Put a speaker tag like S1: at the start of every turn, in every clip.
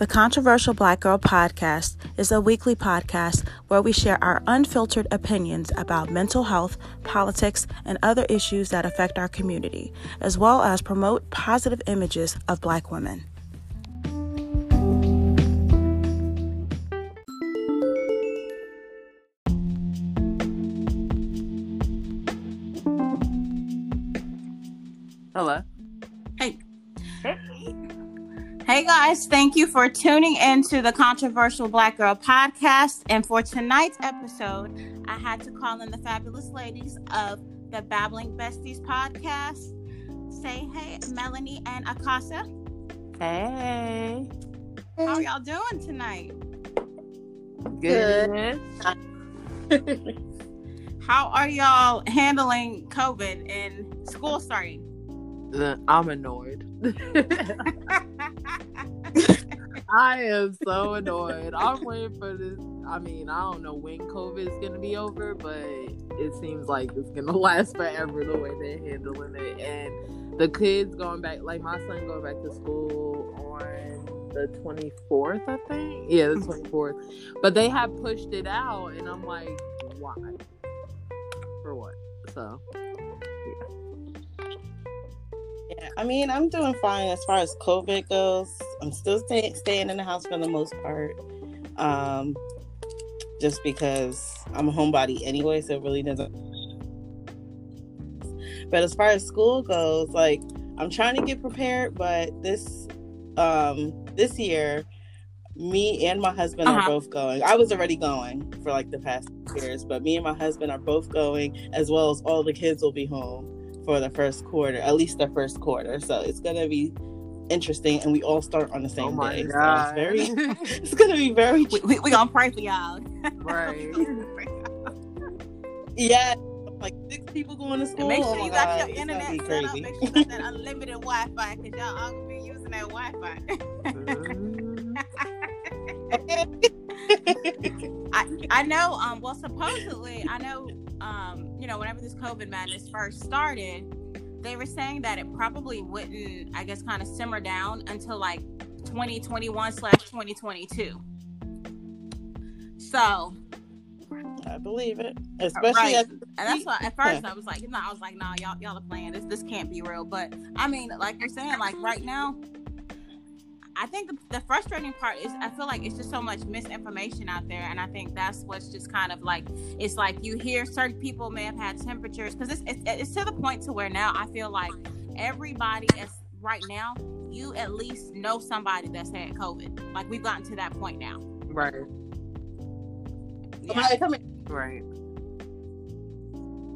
S1: The Controversial Black Girl Podcast is a weekly podcast where we share our unfiltered opinions about mental health, politics, and other issues that affect our community, as well as promote positive images of black women.
S2: Hello.
S1: Guys, thank you for tuning into the Controversial Black Girl Podcast. And for tonight's episode, I had to call in the fabulous ladies of the Babbling Besties podcast. Say hey, Melanie and Akasa.
S2: Hey.
S1: How are y'all doing tonight?
S2: Good.
S1: How are y'all handling COVID and school starting?
S2: Uh, I'm annoyed. I am so annoyed. I'm waiting for this. I mean, I don't know when COVID is gonna be over, but it seems like it's gonna last forever the way they're handling it. And the kids going back, like my son going back to school on the 24th, I think. Yeah, the 24th. But they have pushed it out, and I'm like, why? For what? So.
S3: Yeah, I mean, I'm doing fine as far as COVID goes. I'm still stay, staying in the house for the most part. Um, just because I'm a homebody anyway, so it really doesn't. But as far as school goes, like I'm trying to get prepared, but this um this year, me and my husband
S1: Uh-huh.
S3: are both going. I was already going for like the past years, but me and my husband are both going, as well as all the kids will be home for the first quarter, at least the first quarter. So it's gonna be interesting, and we all start on the same
S2: oh
S3: day.
S2: god.
S3: So it's very, it's gonna be very,
S1: We, we, we gonna pray for y'all.
S2: right.
S3: yeah. Like six people going to school.
S1: And make
S3: oh
S1: sure
S3: my
S1: you got
S3: God,
S1: your internet
S3: be
S1: set up.
S3: crazy.
S1: Make sure you got that unlimited Wi-Fi because y'all all gonna be using that Wi-Fi. I I know. Um. Well, supposedly, I know. Um. You know, whenever this COVID madness first started, they were saying that it probably wouldn't. I guess kind of simmer down until like 2021 slash 2022. So,
S3: I believe it, especially
S1: right.
S3: at
S1: and that's why at first I was like, no, I was like, nah, y'all y'all are playing. This this can't be real. But I mean, like you're saying, like right now. I think the, the frustrating part is I feel like it's just so much misinformation out there, and I think that's what's just kind of like it's like you hear certain people may have had temperatures because it's, it's it's to the point to where now I feel like everybody is right now you at least know somebody that's had COVID. Like we've gotten to that point now.
S2: right.
S1: Yeah.
S3: Somebody come here.
S2: Right.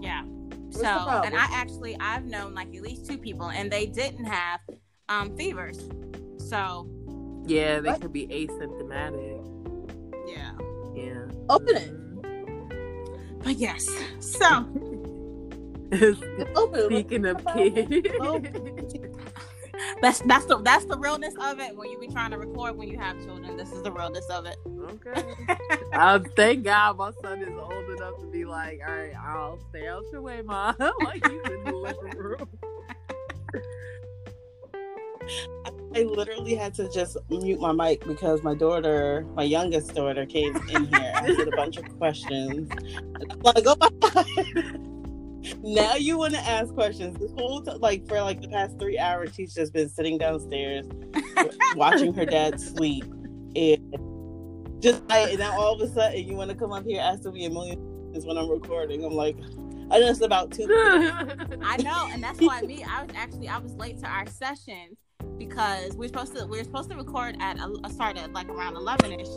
S1: Yeah.
S3: What's
S1: so, and I actually I've known like at least two people, and they didn't have um fevers. So,
S2: Yeah, they
S3: What?
S2: could be asymptomatic.
S1: yeah.
S2: Yeah.
S3: Open it.
S1: But yes. So.
S2: Speaking of kids.
S1: that's that's the that's the realness of it. When you be trying to record when you have children, this is the realness of it.
S2: okay. Um, thank God my son is old enough to be like, all right, I'll stay out your way, mom. like he's in the living room.
S3: I literally had to just mute my mic because my daughter, my youngest daughter, came in here asking a bunch of questions. I'm like, oh my god. now you want to ask questions. This whole time, like for like the past three hours, she's just been sitting downstairs watching her dad sleep, and just like, and now all of a sudden you want to come up here asking me a million questions when I'm recording. I'm like, I know it's about two.
S1: I know, and that's why me. I was actually I was late to our sessions because we are supposed to we were supposed to record at a start at like around eleven ish.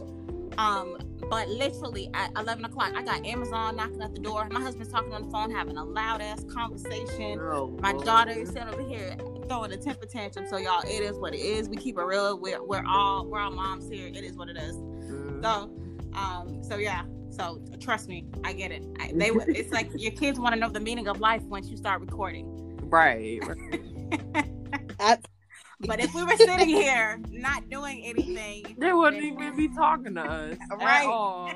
S1: Um, but literally at eleven o'clock, I got Amazon knocking at the door. My husband's talking on the phone, having a loud ass conversation.
S2: Oh,
S1: My
S2: Lord.
S1: daughter is sitting over here throwing a temper tantrum. So y'all, it is what it is. We keep it real. We're we're all we're all moms here. It is what it is.
S2: Mm.
S1: So, um, so yeah. So trust me, I get it. I, they it's like your kids want to know the meaning of life once you start recording.
S2: Right. right.
S3: I-
S1: But if we were sitting here not doing anything,
S2: They wouldn't even be talking to us. at
S1: Right.
S2: all.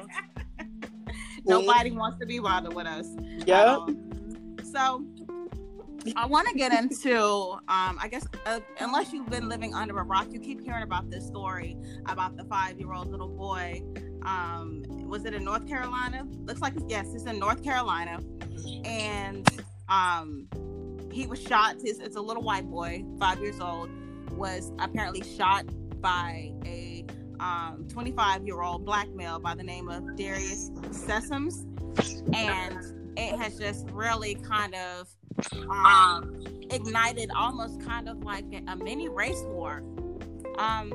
S1: nobody wants to be bothered with us.
S3: Yep.
S1: Um, so I want to get into, um, I guess, uh, unless you've been living under a rock, you keep hearing about this story about the five-year-old little boy. Um, was it in North Carolina? Looks like yes, it's in North Carolina, and um, he was shot. It's, it's a little white boy, five years old, was apparently shot by a um, 25 year old black male by the name of Darius Sessoms, and it has just really kind of um, ignited almost kind of like a, a mini race war. Um,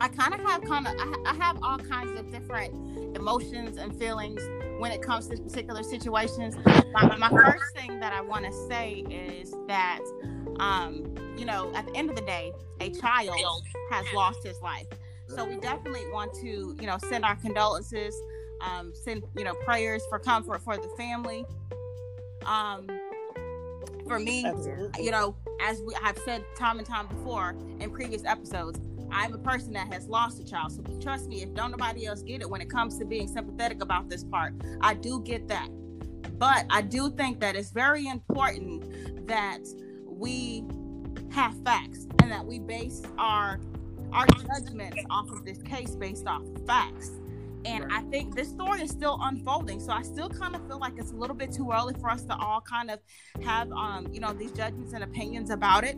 S1: I kind of have kind of I, I have all kinds of different emotions and feelings when it comes to particular situations. My, my first thing that I want to say is that, um, you know, at the end of the day, a child has lost his life. So we definitely want to, you know, send our condolences, um, send, you know, prayers for comfort for the family. Um, for me, Absolutely. you know, as we have said time and time before in previous episodes, I'm a person that has lost a child. So trust me, if don't nobody else get it when it comes to being sympathetic about this part, I do get that. But I do think that it's very important that we have facts and that we base our our judgments off of this case based off of facts. And I think this story is still unfolding. So I still kind of feel like it's a little bit too early for us to all kind of have um, you know, these judgments and opinions about it.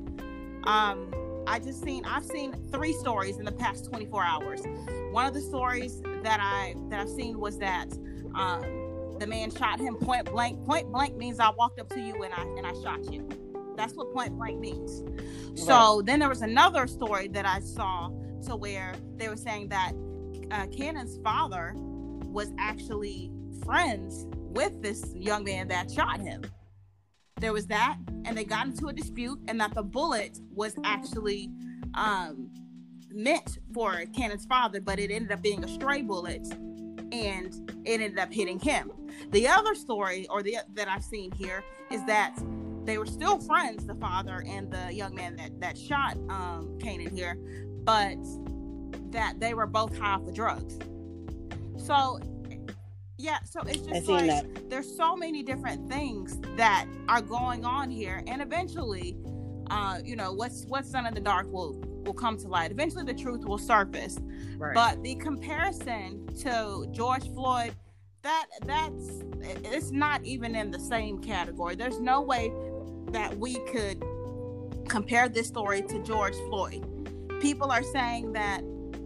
S1: Um, I just seen I've seen three stories in the past 24 hours. One of the stories that I that I've seen was that um, the man shot him point blank. Point blank means I walked up to you and I and I shot you. That's what point blank means. Right. So then there was another story that I saw to where they were saying that uh, Cannon's father was actually friends with this young man that shot him there was that and they got into a dispute and that the bullet was actually um, meant for Cannon's father, but it ended up being a stray bullet and it ended up hitting him. The other story or the that I've seen here is that they were still friends, the father and the young man that that shot um Cannon here, but that they were both high off the drugs. So yeah, so it's just like that. there's so many different things that are going on here, and eventually, uh, you know, what's what's done in the dark will will come to light. Eventually, the truth will surface. Right. But the comparison to George Floyd, that that's it's not even in the same category. There's no way that we could compare this story to George Floyd. People are saying that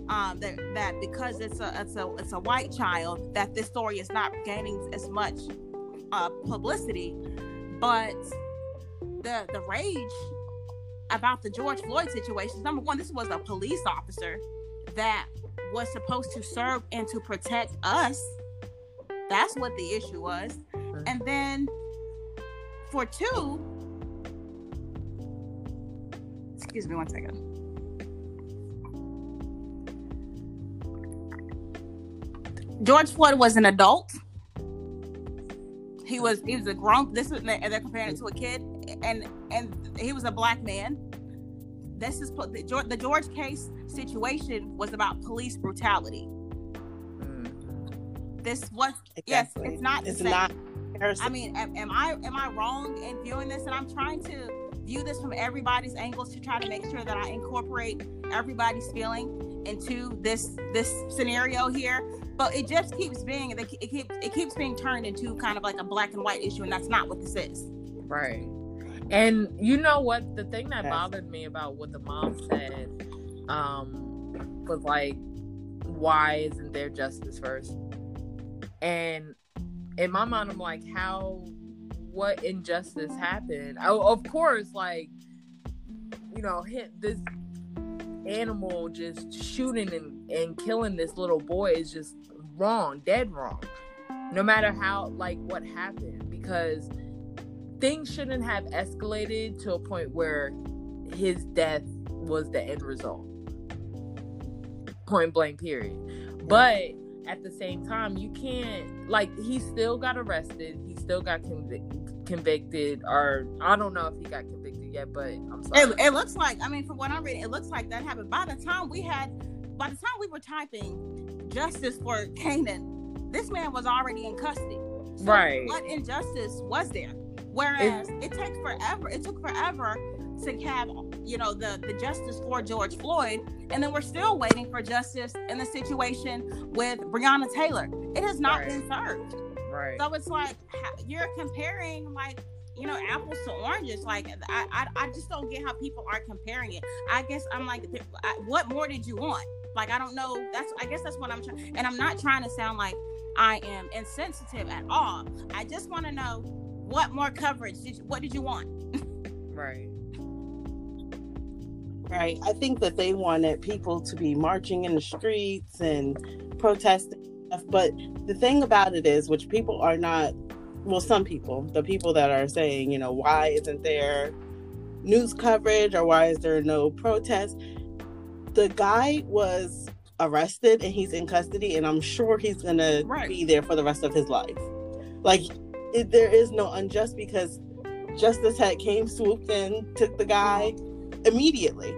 S1: um, that that because it's a it's a it's a white child that this story is not gaining as much uh, publicity, but the the rage about the George Floyd situation. Number one, this was a police officer that was supposed to serve and to protect us. That's what the issue was. And then for two, excuse me one second. George Floyd was an adult. He was he was a grown. This was they're comparing it to a kid, and and he was a black man. This is the George, the George case situation was about police brutality. Mm. This was exactly. yes, it's not. It's not. I mean, am, am I am I wrong in viewing this? And I'm trying to view this from everybody's angles to try to make sure that I incorporate everybody's feeling into this this scenario here. But it just keeps being it keeps it keeps being turned into kind of like a black and white issue and that's not what this is.
S2: Right. And you know what? The thing that bothered me about what the mom said um was like why isn't there justice first? And in my mind i'm like how what injustice happened oh, of course like you know this animal just shooting and, and killing this little boy is just wrong, dead wrong. No matter how, like, what happened, because things shouldn't have escalated to a point where his death was the end result. Point blank, period. But at the same time, you can't, like, he still got arrested. He still got conv- convicted, or I don't know if he got convicted yet, but I'm sorry.
S1: It, it looks like, I mean, from what I'm reading, it looks like that happened. By the time we had, by the time we were typing, justice for Cannon, this man was already in custody.
S2: So right.
S1: What injustice was there? Whereas it, it takes forever. It took forever to have you know the the justice for George Floyd, and then we're still waiting for justice in the situation with Breonna Taylor. It has not right. been served.
S2: Right.
S1: So it's like you're comparing like you know apples to oranges. Like I I, I just don't get how people are comparing it. I guess I'm like, what more did you want? Like I don't know. That's I guess that's what I'm trying. And I'm not trying to sound like I am insensitive at all. I just want to know what more coverage did you, what did you want?
S2: right.
S3: Right. I think that they wanted people to be marching in the streets and protesting stuff. But the thing about it is, which people are not, well, some people, the people that are saying, you know, why isn't there news coverage or why is there no protest? The guy was arrested and he's in custody, and I'm sure he's going right. to be there for the rest of his life. Like, it, there is no unjust because justice had came, swooped in, took the guy mm-hmm. Immediately.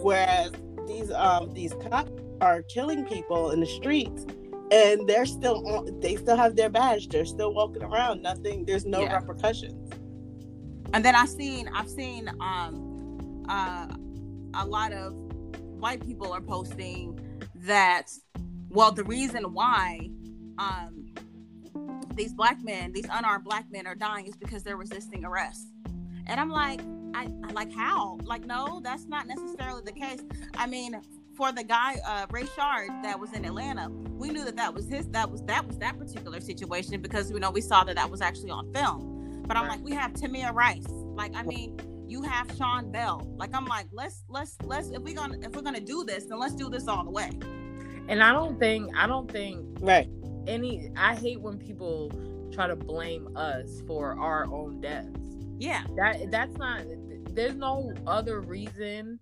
S3: Whereas these um these cops are killing people in the streets and they're still on they still have their badge they're still walking around nothing there's no yeah. repercussions
S1: and then i've seen i've seen um uh a lot of white people are posting that well the reason why um these black men these unarmed black men are dying is because they're resisting arrest and i'm like I, I like how? Like, no, that's not necessarily the case. I mean, for the guy uh Rayshard that was in Atlanta, we knew that that was his that was that was that particular situation because you know we saw that that was actually on film. But I'm right. like, we have Tamir Rice. Like, I mean, you have Sean Bell. Like, I'm like, let's let's let's if we're gonna if we're gonna do this, then let's do this all the way.
S2: And I don't think I don't think
S3: right
S2: any. I hate when people try to blame us for our own deaths.
S1: Yeah,
S2: that that's not there's no other reason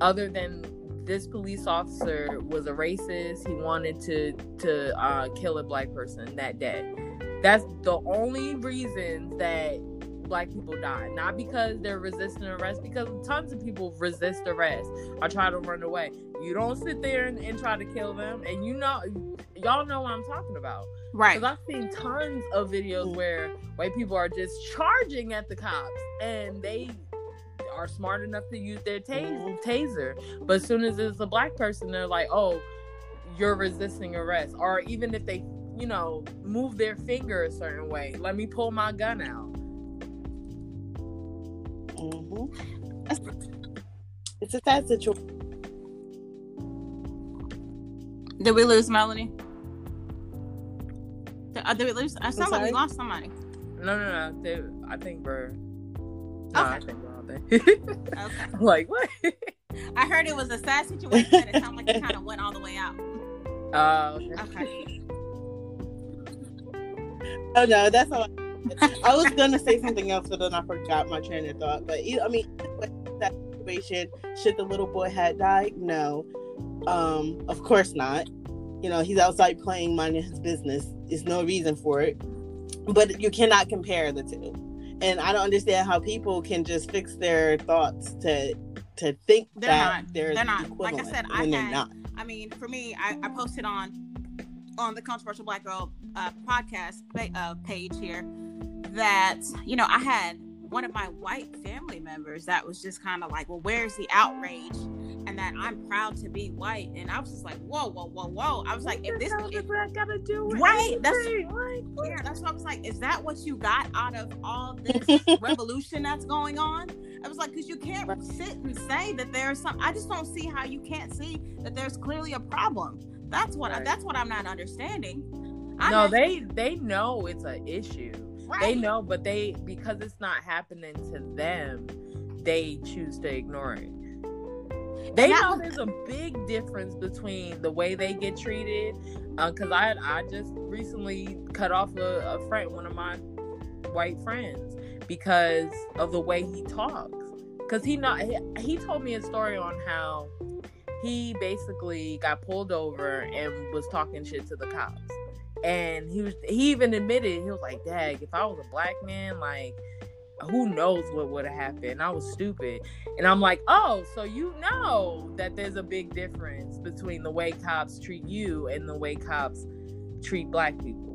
S2: other than this police officer was a racist. He wanted to to uh, kill a black person that day. That's the only reason that black people die. Not because they're resisting arrest, because tons of people resist arrest or try to run away. You don't sit there and, and try to kill them, and you know, y'all know what I'm talking about.
S1: Right.
S2: Because I've seen tons of videos where white people are just charging at the cops and they are smart enough to use their mm-hmm. taser. But as soon as it's a black person, they're like, oh, you're resisting arrest. Or even if they, you know, move their finger a certain way, let me pull my gun out.
S3: Mm-hmm. It's a sad situation.
S1: Did we lose Melanie? Did, uh, did we lose? I sound like we lost somebody.
S2: No, no, no. They, I think we're. No, okay. I think we're all okay. like what?
S1: I heard it was a sad situation. it sounded like it kind of went all the way out.
S2: Oh. Uh, okay.
S3: Oh no, that's all. I, I was gonna say something else, but then I forgot my train of thought. But I mean, that situation, should the little boy had died? No, um, of course not. You know, he's outside playing, minding his business. There's no reason for it. But you cannot compare the two and I don't understand how people can just fix their thoughts to to think they're that not. they're, they're not. Like I said, I
S1: had. Not. I mean, for me, I, I, posted on on the controversial black girl uh, podcast uh, page here that you know I had one of my white family members that was just kind of like, well, where's the outrage? And that I'm proud to be white. And I was just like, whoa, whoa, whoa, whoa. I was like, if this
S2: if, gotta do
S1: right, that's like, yeah, that's what I was like. Is that what you got out of all this revolution that's going on? I was like, because you can't sit and say that there's some. I just don't see how you can't see that there's clearly a problem. That's what right. I, that's what I'm not understanding.
S2: I'm no, they they know it's an issue Right. They know, but they because it's not happening to them, they choose to ignore it. They know there's a big difference between the way they get treated. Because uh, I I just recently cut off a, a friend, one of my white friends, because of the way he talks. Because he not he, he told me a story on how he basically got pulled over and was talking shit to the cops and he was he even admitted he was like "Dag, if i was a black man like who knows what would have happened i was stupid and i'm like oh so you know that there's a big difference between the way cops treat you and the way cops treat black people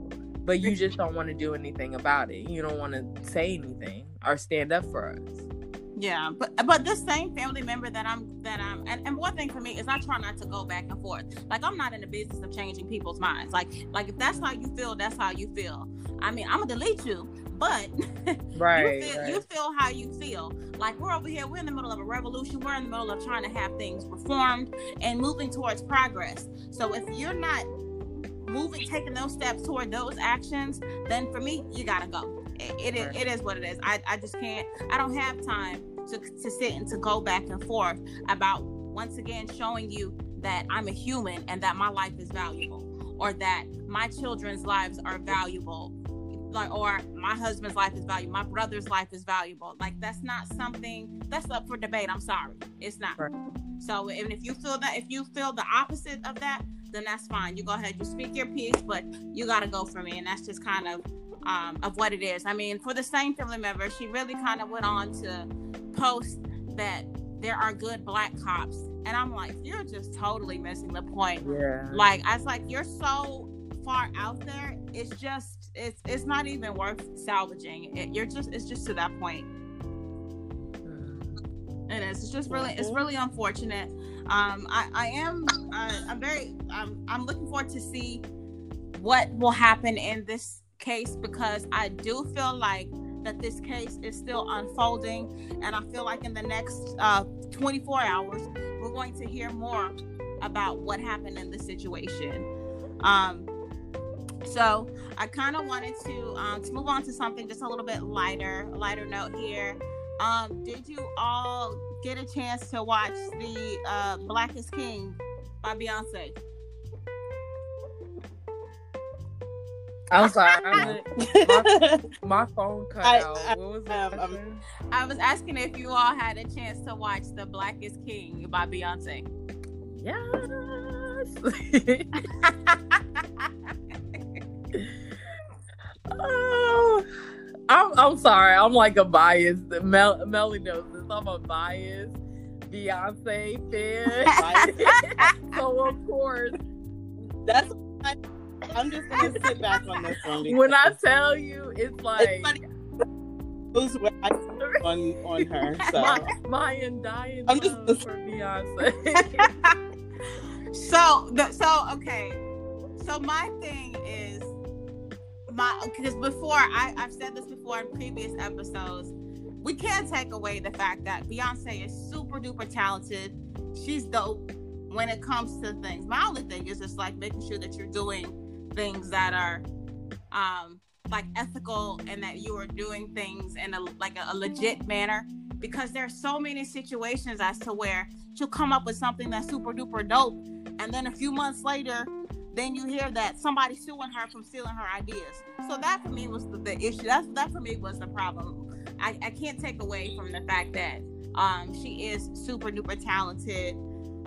S2: but you just don't want to do anything about it. You don't want to say anything or stand up for us.
S1: Yeah, but but this same family member that I'm that I'm and, and one thing for me is I try not to go back and forth. Like I'm not in the business of changing people's minds. Like like if that's how you feel, that's how you feel. I mean, I'm gonna delete you, but
S2: right,
S1: you, feel,
S2: right.
S1: you feel how you feel. Like we're over here, we're in the middle of a revolution. We're in the middle of trying to have things reformed and moving towards progress. So if you're not moving, taking those steps toward those actions, then for me, you gotta go. It, it, is, it is what it is. I, I just can't. I don't have time to, to sit and to go back and forth about once again showing you that I'm a human and that my life is valuable or that my children's lives are valuable like or my husband's life is valuable my brother's life is valuable like that's not something that's up for debate i'm sorry it's not
S2: Right.
S1: so and if you feel that if you feel the opposite of that then that's fine you go ahead you speak your piece but you got to go for me and that's just kind of um, of what it is i mean for the same family member she really kind of went on to post that there are good black cops and i'm like you're just totally missing the point
S2: Yeah.
S1: like I was like, you're so far out there. It's just it's it's not even worth salvaging. It, you're just it's just to that point.
S2: Mm.
S1: It is. It's just really it's really unfortunate. Um, I I am uh, I'm very I'm I'm looking forward to see what will happen in this case because I do feel like that this case is still unfolding, and I feel like in the next uh, 24 hours we're going to hear more about what happened in the situation. Um, so I kind of wanted to um, to move on to something just a little bit lighter, a lighter note here. Um, did you all get a chance to watch the uh, King by Beyonce?
S2: I'm sorry. I went,
S3: No.
S2: my phone cut
S3: I-
S2: out.
S3: I-
S2: what was the
S3: um, um.
S1: I was asking if you all had a chance to watch the Black is King by Beyonce.
S2: Yes. oh, I'm, I'm sorry. I'm like a biased. Mel, Melly knows this. I'm a biased Beyonce fan. so of course,
S3: That's I'm just gonna sit back on this one.
S2: when I tell you, it's like
S3: it's funny who's what I on on her. So
S2: my, my undying
S3: I'm just-
S2: love for Beyonce.
S1: so the, so okay so my thing is my because before I, i've said this before in previous episodes we can't take away the fact that beyonce is super duper talented she's dope when it comes to things my only thing is just like making sure that you're doing things that are um like ethical and that you are doing things in a like a, a legit manner. Because there's so many situations as to where she'll come up with something that's super duper dope and then a few months later then you hear that somebody's suing her from stealing her ideas. So that for me was the, the issue. That's that for me was the problem. I, I can't take away from the fact that um she is super duper talented.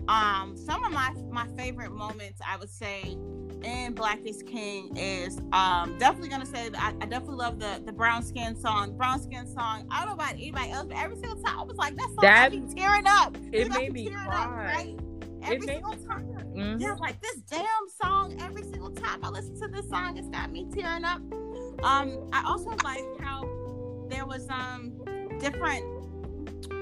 S1: Um some of my my favorite moments i would say in Black is King is um definitely gonna say that I, I definitely love the the brown skin song. Brown skin song. I don't know about anybody else, but every single time I was like, that song
S2: That-
S1: got me tearing up.
S2: it made me
S1: tearing
S2: cry.
S1: right? Every single
S2: me
S1: time.
S2: Mhm.
S1: Yeah, like this damn song. Every single time I listen to this song, it's got me tearing up. Um, I also like how there was um different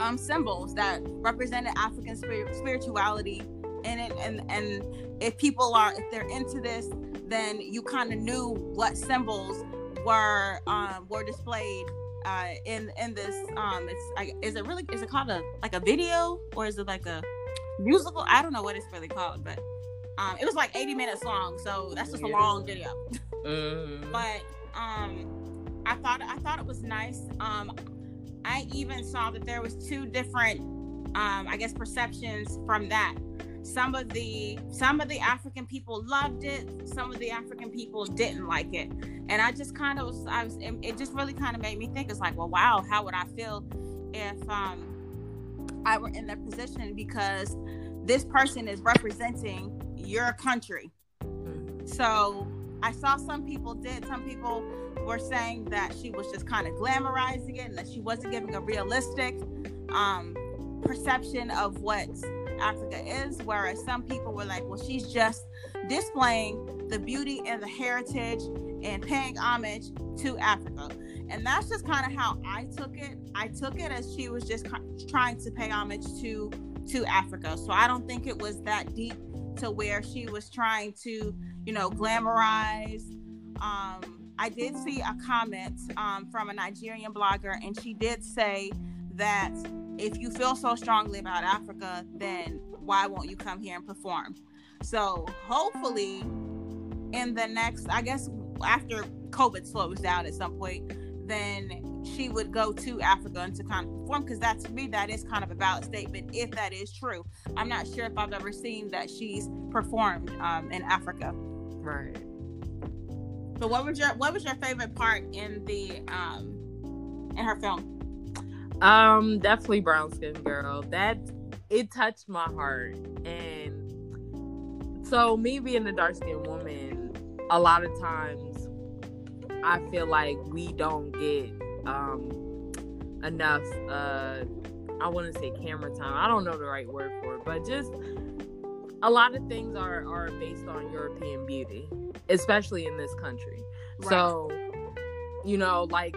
S1: um symbols that represented African spirit, spirituality in it, and and if people are if they're into this, then you kind of knew what symbols were um were displayed uh in in this um it's I, is it really is it called a like a video? Or is it like a musical? I don't know what it's really called but um it was like 80 minutes long so that's just a long video.
S2: Mhm.
S1: but um i thought i thought it was nice. Um i even saw that there was two different um i guess perceptions from that some of the some of the african people loved it some of the african people didn't like it and i just kind of was i was it, just really kind of made me think it's like well wow how would i feel if um i were in that position because this person is representing your country so I saw some people did. Some people were saying that she was just kind of glamorizing it and that she wasn't giving a realistic um, perception of what Africa is. Whereas some people were like, well, she's just displaying the beauty and the heritage and paying homage to Africa. And that's just kind of how I took it. I took it as she was just trying to pay homage to to Africa. So I don't think it was that deep to where she was trying to, you know, glamorize. Um, I did see a comment um, from a Nigerian blogger, and she did say that if you feel so strongly about Africa, then why won't you come here and perform? So hopefully, in the next, I guess after COVID slows down at some point, then she would go to Africa and to kind of perform because that to me that is kind of a valid statement if that is true. I'm not sure if I've ever seen that she's performed um, in Africa.
S2: Right.
S1: So what was your what was your favorite part in the um in her film?
S2: Um, definitely brown skin girl. That it touched my heart. And so me being a dark skinned woman, a lot of times I feel like we don't get um enough uh I want to say camera time. I don't know the right word for it, but just a lot of things are are based on European beauty, especially in this country. Right. So, you know, like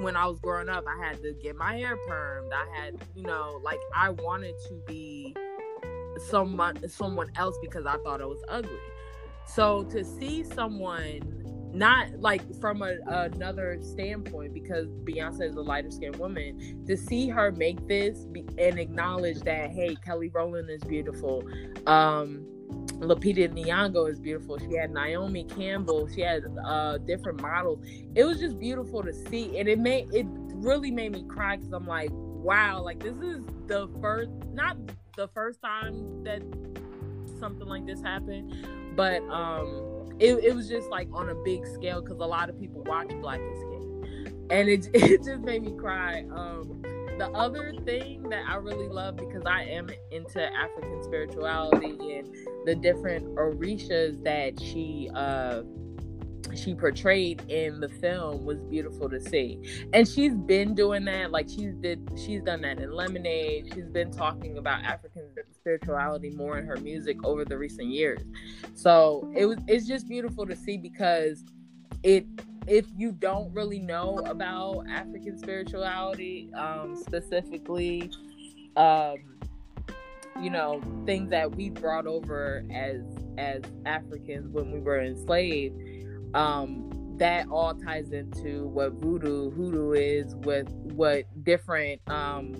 S2: when I was growing up, I had to get my hair permed. I had, you know, like I wanted to be someone someone else because I thought I was ugly. So to see someone not like from a, another standpoint because Beyonce is a lighter skinned woman to see her make this be, and acknowledge that hey Kelly Rowland is beautiful um Lupita Nyong'o is beautiful. She had Naomi Campbell. She had uh, different models. It was just beautiful to see, and it made it really made me cry because I'm like, wow, like this is the first, not the first time that something like this happened, but um, it, it was just like on a big scale because a lot of people watch Black is King, and it it just made me cry. Um, the other thing that I really love because I am into African spirituality and the different orishas that she uh she portrayed in the film was beautiful to see. And she's been doing that like she's did she's done that in Lemonade. She's been talking about African spirituality more in her music over the recent years. So, it was it's just beautiful to see because it if you don't really know about African spirituality, um, specifically, um, you know, things that we brought over as as Africans when we were enslaved, um, that all ties into what voodoo hoodoo is, with what different um,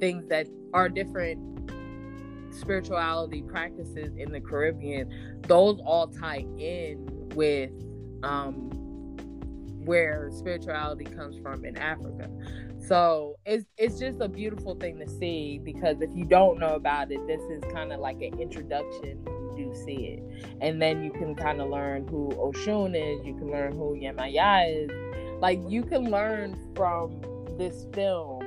S2: things that are different spirituality practices in the Caribbean. Those all tie in with um, where spirituality comes from in Africa. So it's it's just a beautiful thing to see because if you don't know about it, this is kind of like an introduction you do see it. And then you can kind of learn who Oshun is, you can learn who Yemaya is. Like you can learn from this film.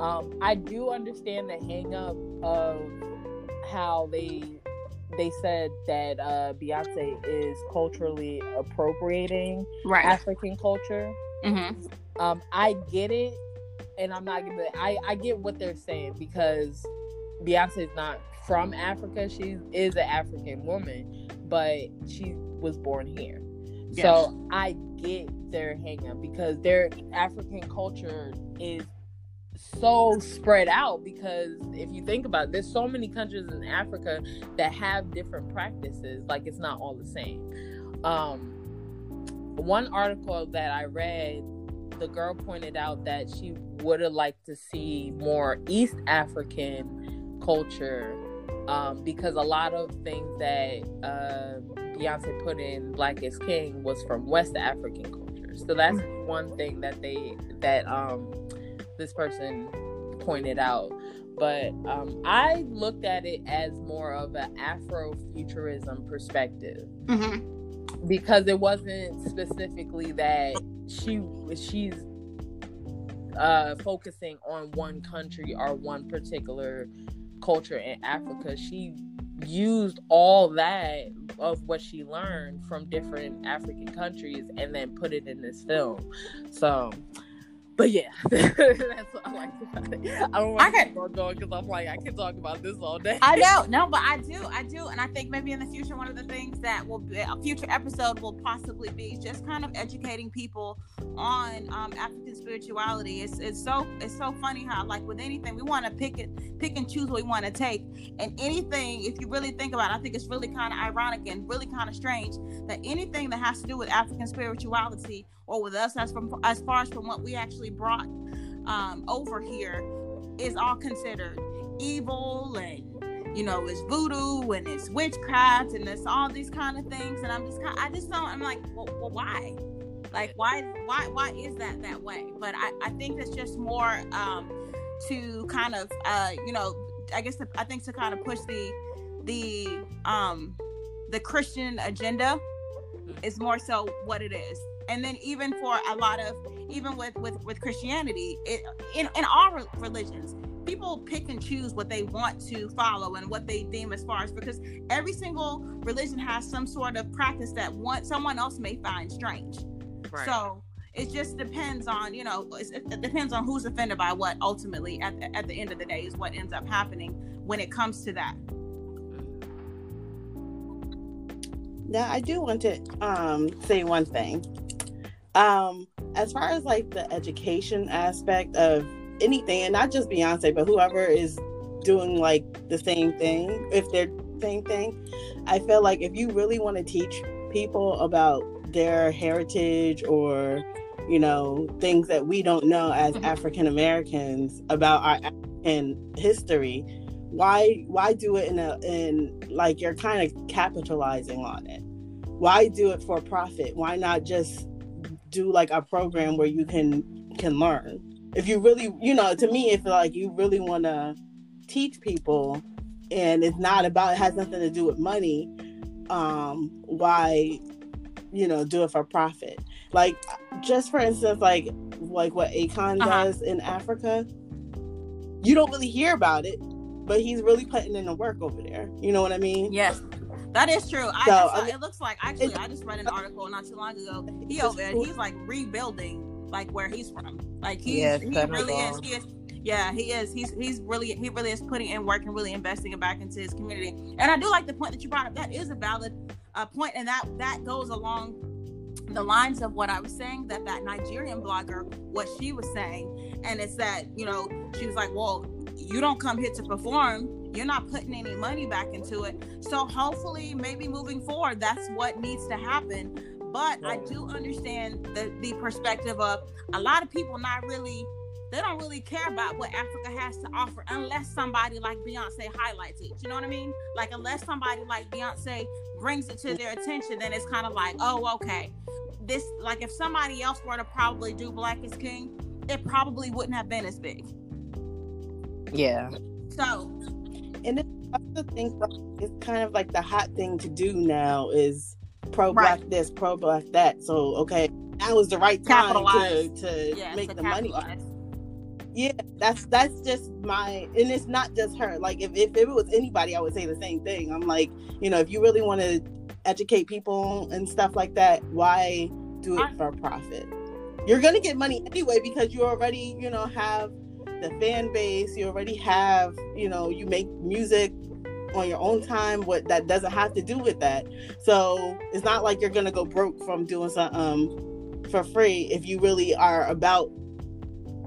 S2: Um, I do understand the hang up of how they they said that uh, Beyonce is culturally appropriating right. African culture. Mm-hmm. Um, I get it, and I'm not gonna. I I get what they're saying because Beyonce is not from Africa. She is an African woman, but she was born here. Yes. So I get their hang up because their African culture is so spread out because if you think about it, there's so many countries in Africa that have different practices. Like it's not all the same. Um, one article that I read, the girl pointed out that she would have liked to see more East African culture um, because a lot of things that uh, Beyonce put in Black is King was from West African culture. So that's mm. one thing that they that um, this person pointed out. But um, I looked at it as more of an Afrofuturism perspective mm-hmm. because it wasn't specifically that she she's uh, focusing on one country or one particular culture in Africa. She used all that of what she learned from different African countries and then put it in this film. So but yeah, that's what I like about it. I don't want to keep on going because I'm like I can talk about this all day.
S1: I know, no, but I do, I do, and I think maybe in the future one of the things that will be a future episode will possibly be just kind of educating people on um, African spirituality. It's it's so it's so funny how like with anything we want to pick it, pick and choose what we want to take, and anything if you really think about it, I think it's really kind of ironic and really kind of strange that anything that has to do with African spirituality or with us as from as far as from what we actually brought um, over here is all considered evil and you know it's voodoo and it's witchcraft and it's all these kind of things. And i'm just kind i just don't i'm like well, well, why? Like why why why is that that way? But i i think it's just more um to kind of uh you know i guess to, i think to kind of push the the um the christian agenda is more so what it is and then even for a lot of even with with with christianity it in in all religions people pick and choose what they want to follow and what they deem as far as because every single religion has some sort of practice that one someone else may find strange. Right. so it just depends on you know it depends on who's offended by what ultimately at the, at the end of the day is what ends up happening when it comes to that.
S3: Now i do want to um, say one thing um, as far as like the education aspect of anything, and not just Beyonce, but whoever is doing like the same thing, if they're the same thing, I feel like if you really want to teach people about their heritage or you know things that we don't know as mm-hmm. African Americans about our African history, why why do it in a in like you're kind of capitalizing on it? Why do it for profit? Why not just do like a program where you can can learn. If you really you know to me if like you really want to teach people and it's not about it has nothing to do with money um why you know do it for profit. Like just for instance like like what akon uh-huh. does in africa you don't really hear about it but he's really putting in the work over there. You know what i mean?
S1: Yes that is true. I, so, I it looks like actually I just read an article not too long ago. He over there, he's like rebuilding like where he's from. Like he, yes, he really is. He is. Yeah, he is. He's he's really he really is putting in work and really investing it back into his community. And I do like the point that you brought up. That is a valid uh, point, and that that goes along the lines of what I was saying that that Nigerian blogger what she was saying, and it's that you know she was like, well, you don't come here to perform you're not putting any money back into it. So hopefully, maybe moving forward, that's what needs to happen. But I do understand the, the perspective of a lot of people not really they don't really care about what Africa has to offer unless somebody like Beyonce highlights it. You know what I mean? Like unless somebody like Beyonce brings it to their attention, then it's kind of like, oh, okay. This like if somebody else were to probably do Black is King, it probably wouldn't have been as big.
S2: Yeah.
S1: So
S3: and then I also think it's kind of like the hot thing to do now is pro black right. this, pro black that. So okay, now is the right time to to yeah, make to the money. Yeah, that's that's just my and it's not just her. Like if, if it was anybody, I would say the same thing. I'm like, you know, if you really want to educate people and stuff like that, why do it for profit? You're gonna get money anyway because you already, you know, have the fan base you already have you know you make music on your own time what that doesn't have to do with that. So it's not like you're gonna go broke from doing something um, for free if you really are about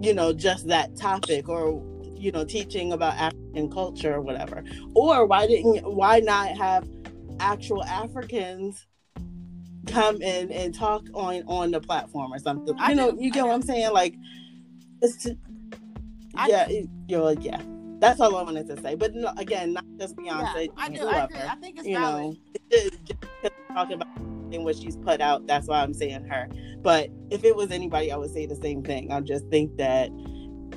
S3: you know just that topic or you know teaching about african culture or whatever. Or why didn't why not have actual africans come in and talk on on the platform or something? I know you get what i'm saying? Like it's I yeah, it, you're like, yeah. That's all I wanted to say. But no, again, not just Beyonce.
S1: Yeah, I do. Whoever, I, agree. I think it's you
S3: valid. know, just talking about what she's put out. That's why I'm saying her. But if it was anybody, I would say the same thing. I just think that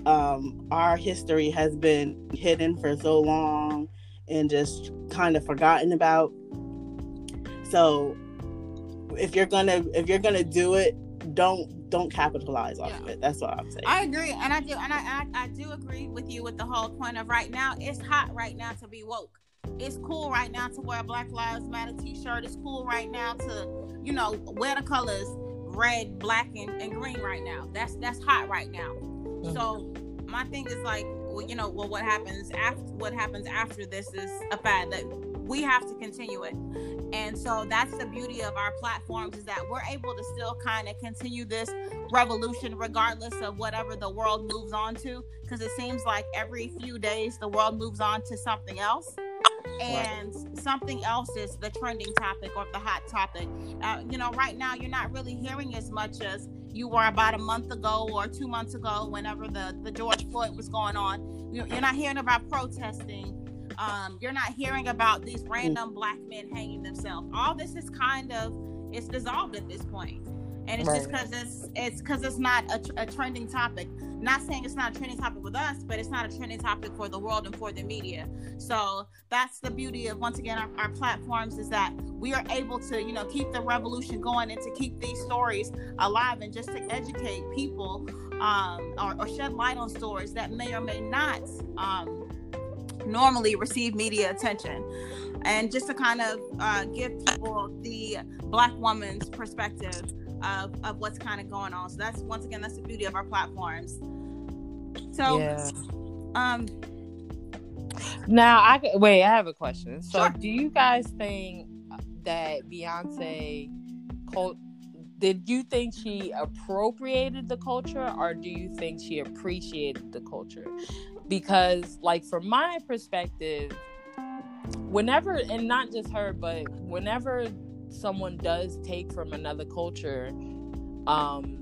S3: um, our history has been hidden for so long and just kind of forgotten about. So if you're gonna if you're gonna do it, don't don't capitalize off yeah. of it. That's what I'm saying. I
S1: agree, and I do, and I, I, I do agree with you with the whole point of right now. It's hot right now to be woke. It's cool right now to wear a Black Lives Matter T-shirt. It's cool right now to, you know, wear the colors, red, black, and, and green right now. That's that's hot right now. Mm-hmm. So my thing is like, well, you know, well, what happens after what happens after this is a fad that we have to continue it. And so that's the beauty of our platforms is that we're able to still kind of continue this revolution regardless of whatever the world moves on to because it seems like every few days the world moves on to something else and right. something else is the trending topic or the hot topic. Uh, you know, right now you're not really hearing as much as you were about a month ago or two months ago, whenever the the George Floyd was going on. You're not hearing about protesting. Um, you're not hearing about these random black men hanging themselves. All this is kind of it's dissolved at this point and it's right. just because it's it's because it's not a, a, trending topic not saying it's not a trending topic with us but it's not a trending topic for the world and for the media so that's the beauty of once again our, our platforms is that we are able to you know keep the revolution going and to keep these stories alive and just to educate people um, or, or, shed light on stories that may or may not um, normally receive media attention. And just to kind of uh, give people the black woman's perspective of, of what's kind of going on. So that's once again that's the beauty of our platforms. So yeah. um
S2: now i wait i have a question. So sure. do you guys think that beyonce cult did you think she appropriated the culture or do you think she appreciated the culture because like from my perspective whenever and not just her but whenever someone does take from another culture um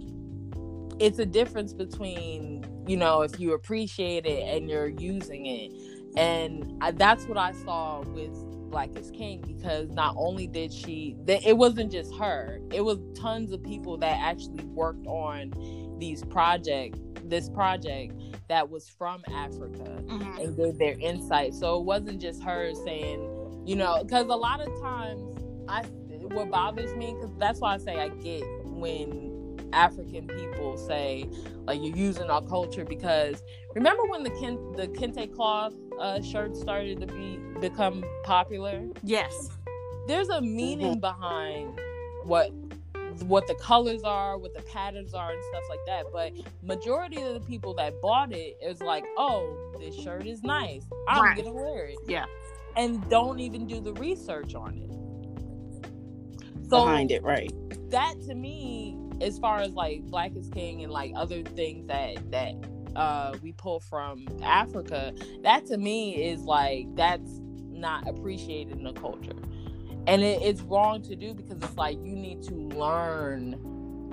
S2: it's a difference between you know if you appreciate it and you're using it. And I, that's what i saw with black is king because not only did she it wasn't just her it was tons of people that actually worked on these project this project that was from Africa mm-hmm. and gave their insight. So it wasn't just her saying, you know, because a lot of times I what bothers me because that's why I say I get when African people say like you're using our culture because remember when the ken, the kente cloth uh, shirts started to be become popular?
S1: Yes.
S2: There's a meaning behind what what the colors are, what the patterns are, and stuff like that. But majority of the people that bought it is like, oh, this shirt is nice. I'm right. gonna wear it.
S1: Yeah.
S2: And don't even do the research on it.
S3: So behind it, right?
S2: That to me, as far as like Black is King and like other things that that uh we pull from Africa, that to me is like that's not appreciated in the culture and it, it's wrong to do because it's like you need to learn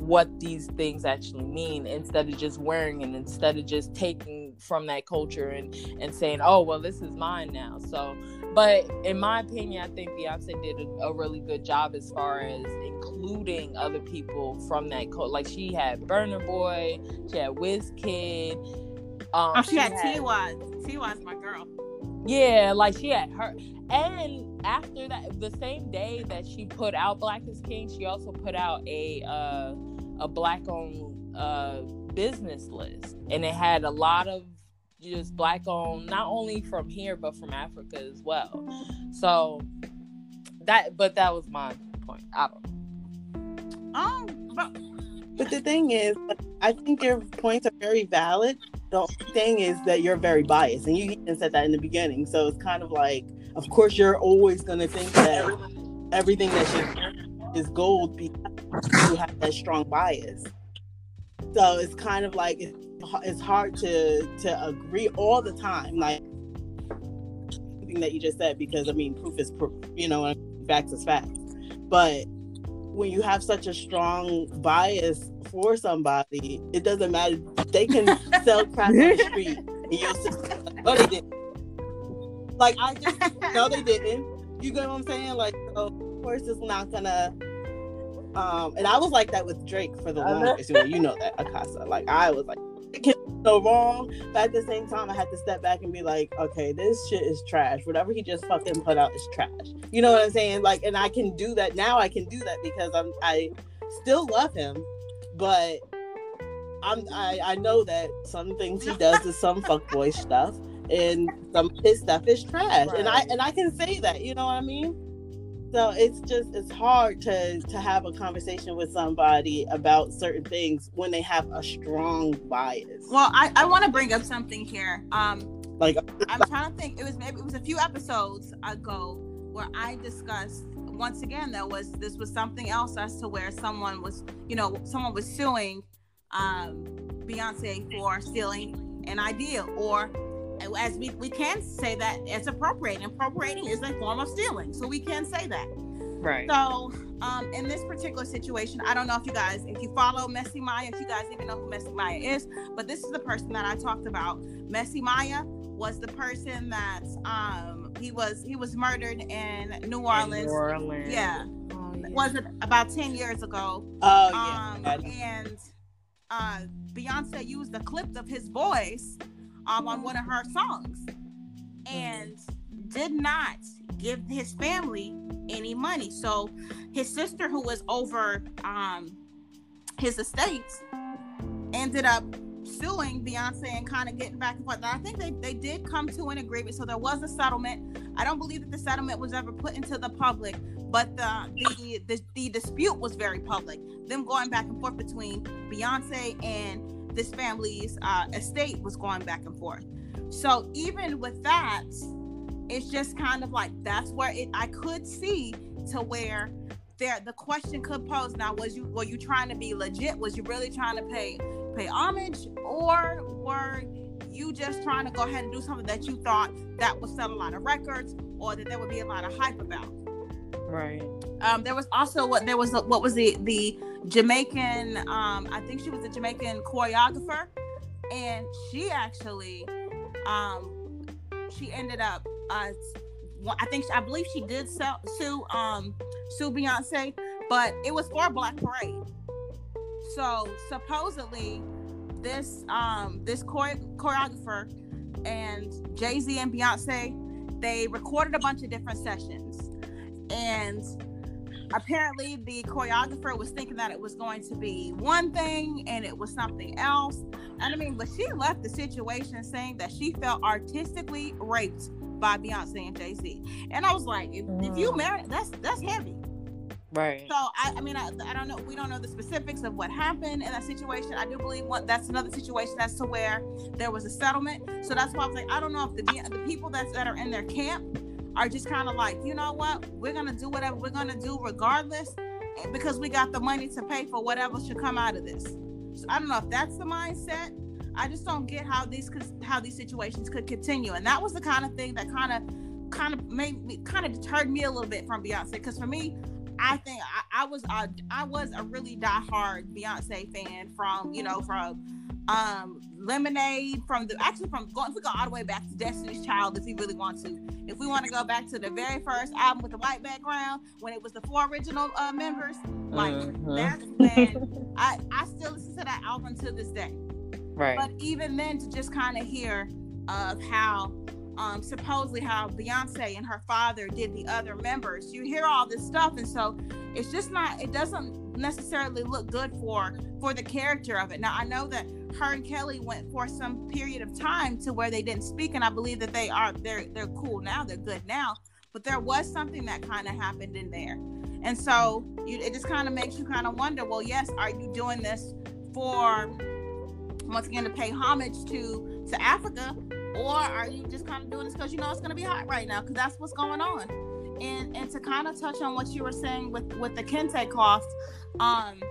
S2: what these things actually mean instead of just wearing it instead of just taking from that culture and and saying oh well this is mine now so but in my opinion i think beyonce did a, a really good job as far as including other people from that culture like she had Burna Boy she had Wizkid
S1: um, oh, she, she had, had Ty. Ty's my girl.
S2: Yeah, like she had her, and after that, the same day that she put out Black is King, she also put out a uh, a black owned uh, business list, and it had a lot of just black owned, not only from here but from Africa as well. So that, but that was my point. I don't.
S1: Know. Um, but
S3: but the thing is, I think your points are very valid. The thing is that you're very biased, and you even said that in the beginning. So it's kind of like of course you're always going to think that everything that you is gold because you have that strong bias so it's kind of like it's, hard to to agree all the time like that you just said because i mean proof is proof you know facts is facts but when you have such a strong bias for somebody it doesn't matter they can sell crack on the street and you'll say oh they didn't." like I just no, they didn't. You get what I'm saying? Like, so of course, it's not gonna. Um, and I was like that with Drake for the longest. You know, you know that Akasa. Like I was like, can so wrong, but at the same time, I had to step back and be like, okay, this shit is trash. Whatever he just fucking put out is trash. You know what I'm saying? Like, and I can do that now. I can do that because I'm I still love him, but I'm I, I know that some things he does is some fuckboy stuff and some his stuff is trash. Right. And I and I can say that, you know what I mean? So it's just it's hard to to have a conversation with somebody about certain things when they have a strong bias
S1: Well, I, I want to bring up something here. Um,
S3: like
S1: I'm trying to think. It was maybe it was a few episodes ago where I discussed once again there was this was something else as to where someone was you know someone was suing um, Beyonce for stealing an idea or as we, we can say that it's appropriating. Appropriating is a form of stealing, so we can say that.
S2: Right.
S1: So, um, in this particular situation, I don't know if you guys, if you follow Messy Mya, if you guys even know who Messy Mya is, but this is the person that I talked about. Messy Mya was the person that um he was he was murdered in New Orleans.
S2: New Orleans.
S1: Yeah.
S2: Oh, yeah.
S1: Was it about 10 years ago?
S3: oh yeah
S1: Um, and uh, Beyonce used a clip of his voice um, on one of her songs and did not give his family any money. So his sister, who was over um, his estates, ended up suing Beyonce and kind of getting back and forth. And I think they, they did come to an agreement. So there was a settlement. I don't believe that the settlement was ever put into the public, but the the the, the dispute was very public. Them going back and forth between Beyonce and this family's uh, estate was going back and forth. So even with that, it's just kind of like that's where it I could see to where there the question could pose now was you were you trying to be legit was you really trying to pay pay homage or were you just trying to go ahead and do something that you thought that would sell a lot of records or that there would be a lot of hype about
S2: Right.
S1: um, there was also what there was a, what was the the Jamaican um, I think she was a Jamaican choreographer. And she actually um, she ended up uh, I think I believe she did sell, sue um, sue Beyonce but it was for Black Parade. So supposedly this um this chore- choreographer and Jay-Z and Beyonce they recorded a bunch of different sessions. And apparently the choreographer was thinking that it was going to be one thing and it was something else. And i mean but she left the situation saying that she felt artistically raped by beyonce and jay-z. And i was like if, if you
S2: Mm.
S1: marry that's that's heavy.
S2: Right.
S1: so I, I mean I, I don't know we don't know the specifics of what happened in that situation. I do believe what that's another situation as to where there was a settlement. So that's why i was like i don't know if the, the people that's, that are in their camp are just kind of like you know what? We're gonna do whatever we're gonna do regardless because we got the money to pay for whatever should come out of this. So i don't know if that's the mindset. I just don't get how these how these situations could continue and that was the kind of thing that kind of kind of made me kind of deterred me a little bit from beyonce because for me I think I, I was a, I was a really diehard Beyonce fan from you know from um Lemonade from the actually from going if we go all the way back to Destiny's Child if we really want to if we want to go back to the very first album with the white background when it was the four original uh, members like
S2: Mhm.
S1: that's when I I still listen to that album to this day
S2: Right.
S1: but even then to just kind of hear of how um, supposedly how Beyonce and her father did the other members. You hear all this stuff, and so it's just not. It doesn't necessarily look good for for the character of it. Now I know that her and Kelly went for some period of time to where they didn't speak, and I believe that they are they're they're cool now. They're good now. But there was something that kind of happened in there, and so you, it just kind of makes you kind of wonder. Well, yes, are you doing this for once again to pay homage to to Africa, or are you just kind of doing this because you know it's going to be hot right now? Because that's what's going on. And and to kind of touch on what you were saying with with the kente cloth, um,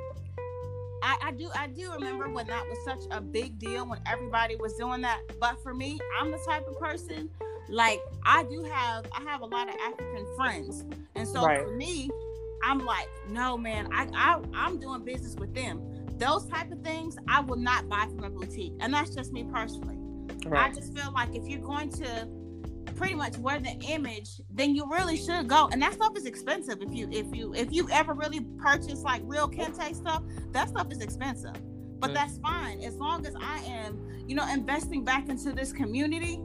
S1: I, I do I do remember when that was such a big deal when everybody was doing that. But for me, I'm the type of person like I do have I have a lot of African friends, and so
S2: Right.
S1: for me, I'm like, no man, I, I I'm doing business with them. Those type of things I will not buy from a boutique, and that's just me personally. I just feel like if you're going to pretty much wear the image, then you really should go. And that stuff is expensive. If you if you if you ever really purchase like real kente stuff, that stuff is expensive. But
S2: Mm.
S1: that's fine as long as I am, you know, investing back into this community.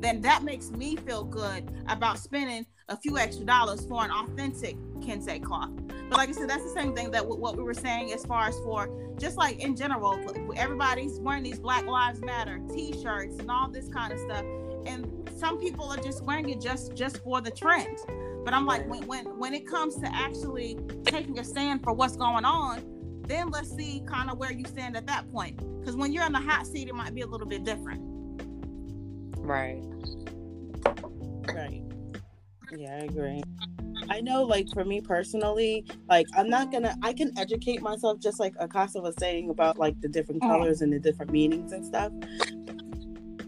S1: Then that makes me feel good about spending a few extra dollars for an authentic kente cloth. But like I said, that's the same thing that w- what we were saying as far as for just like in general, everybody's wearing these Black Lives Matter T-shirts and all this kind of stuff, and some people are just wearing it just just for the trend. But I'm like, when when when it comes to actually taking a stand for what's going on, then let's see kind of where you stand at that point. Because when you're in the hot seat, it might be a little bit different.
S2: Right.
S3: Right. Yeah, I agree. I know, like for me personally, like I'm not gonna. I can educate myself, just like Akasa was saying about like the different mm-hmm. colors and the different meanings and stuff.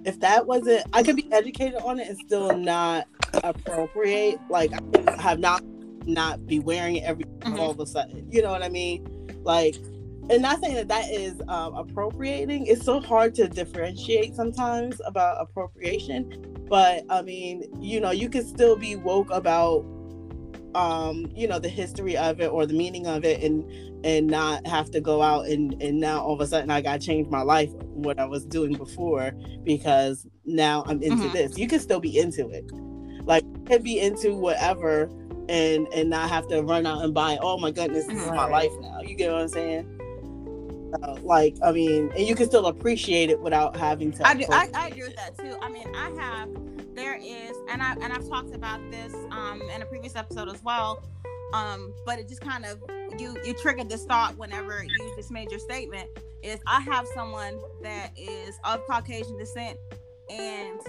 S3: If that wasn't, I could be educated on it and still not appropriate. Like I could have not not be wearing it every
S1: Mhm.
S3: all of a sudden. You know what I mean? Like, and not saying that that is um, appropriating. It's so hard to differentiate sometimes about appropriation. But I mean, you know, you can still be woke about um you know the history of it or the meaning of it and and not have to go out and and now all of a sudden i gotta change my life what i was doing before because now i'm into
S1: Mhm.
S3: this. You can still be into it. Like you can be into whatever and and not have to run out and buy oh my goodness this is my life now. You get what i'm saying uh, like i mean and you can still appreciate it without having to
S1: I do. I, I agree with that too. I mean, I have. There is, and I and I've talked about this um in a previous episode as well. Um, but it just kind of you you triggered this thought whenever you just made your statement. Is I have someone that is of Caucasian descent and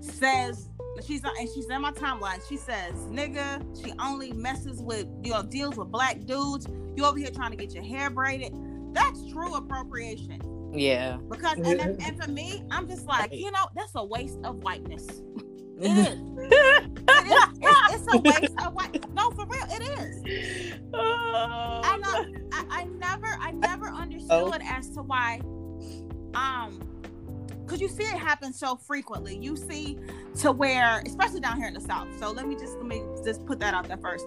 S1: says she's not, and she's in my timeline. She says, "Nigga, she only messes with you know deals with black dudes. You over here trying to get your hair braided." That's true appropriation.
S2: Yeah.
S1: Because and, then- and for me, I'm just like, you know, that's a waste of whiteness. It is. It is. It's, it's a waste of white. No, for real, it is. I know. I, I never, I never understood as to why. Um, because you see it happen so frequently. You see to where, especially down here in the South. So let me just let me just put that out there first.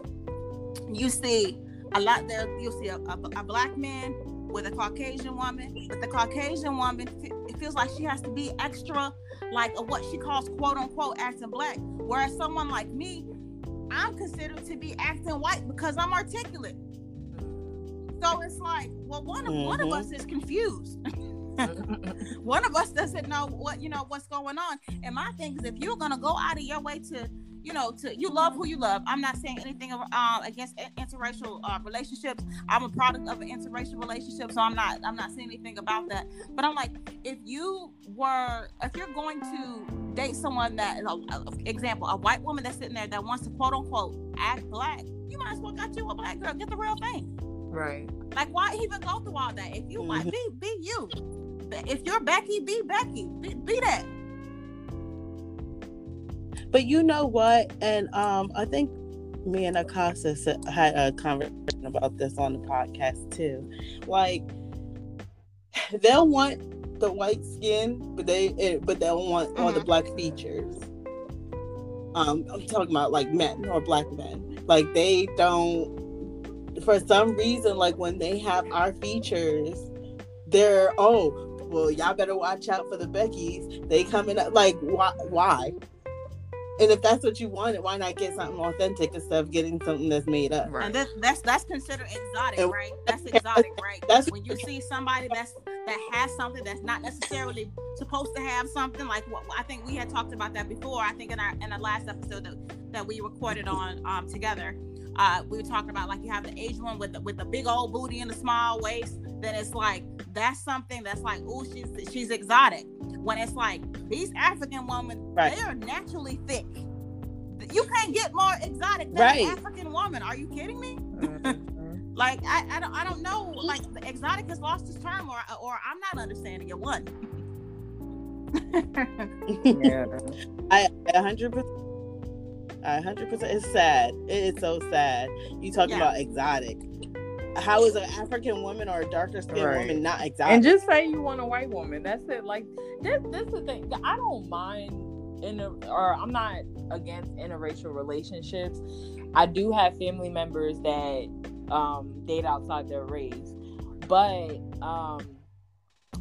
S1: You see a lot there. You'll see a, a, a black man with a Caucasian woman, but the Caucasian woman it feels like she has to be extra, like a, what she calls quote unquote acting black. Whereas someone like me, I'm considered to be acting white because I'm articulate. So it's like, well, one of one of
S3: Mhm.
S1: us is confused. one of us doesn't know what you know what's going on. And my thing is, if you're gonna go out of your way to, you know, to you love who you love. I'm not saying anything uh, against interracial uh, relationships. I'm a product of an interracial relationship, so I'm not I'm not saying anything about that. But I'm like, if you were, if you're going to date someone that, example, a white woman that's sitting there that wants to quote unquote act black, you might as well got you a black girl. Get the real thing.
S2: right.
S1: Like, why even go through all that? If you white,
S3: Mhm.
S1: be be you. If you're Becky, be Becky. Be, be that.
S3: But you know what? And um, I think me and Akasa s- had a conversation about this on the podcast too. Like, they'll want the white skin, but they eh, but they'll want all the
S1: Mhm.
S3: black features. Um, I'm talking about like men or black men. Like they don't. For some reason, like when they have our features, they're oh well, y'all better watch out for the Beckys. They coming up like why? Why? And if that's what you wanted, why not get something authentic instead of getting something that's made up?
S2: Right.
S1: And that, that's that's considered exotic,
S3: And-
S1: right? That's exotic, right?
S3: That's-
S1: when you see somebody that's that has something that's not necessarily supposed to have something. Like what I think we had talked about that before. I think in our in the last episode that, that we recorded on um together, uh, we were talking about like you have the Asian one with the, with the big old booty and the small waist. Then it's like that's something that's like oh she's she's exotic. When it's like these African women,
S3: Right.
S1: they are naturally thick. You can't get more exotic than
S3: Right.
S1: an African woman. Are you kidding me?
S2: Mhm.
S1: Like I, I don't I don't know. Like the exotic has lost its term, or or I'm not understanding it. One.
S2: yeah.
S3: I a hundred percent. A hundred percent. It's sad. It is so sad. You talking
S1: Yeah.
S3: about exotic. How is an African woman or a darker skinned
S2: Right.
S3: woman not exotic?
S2: And just say you want a white woman. That's it. Like this. This is the thing. I don't mind in a, or I'm not against interracial relationships. I do have family members that um, date outside their race, but um,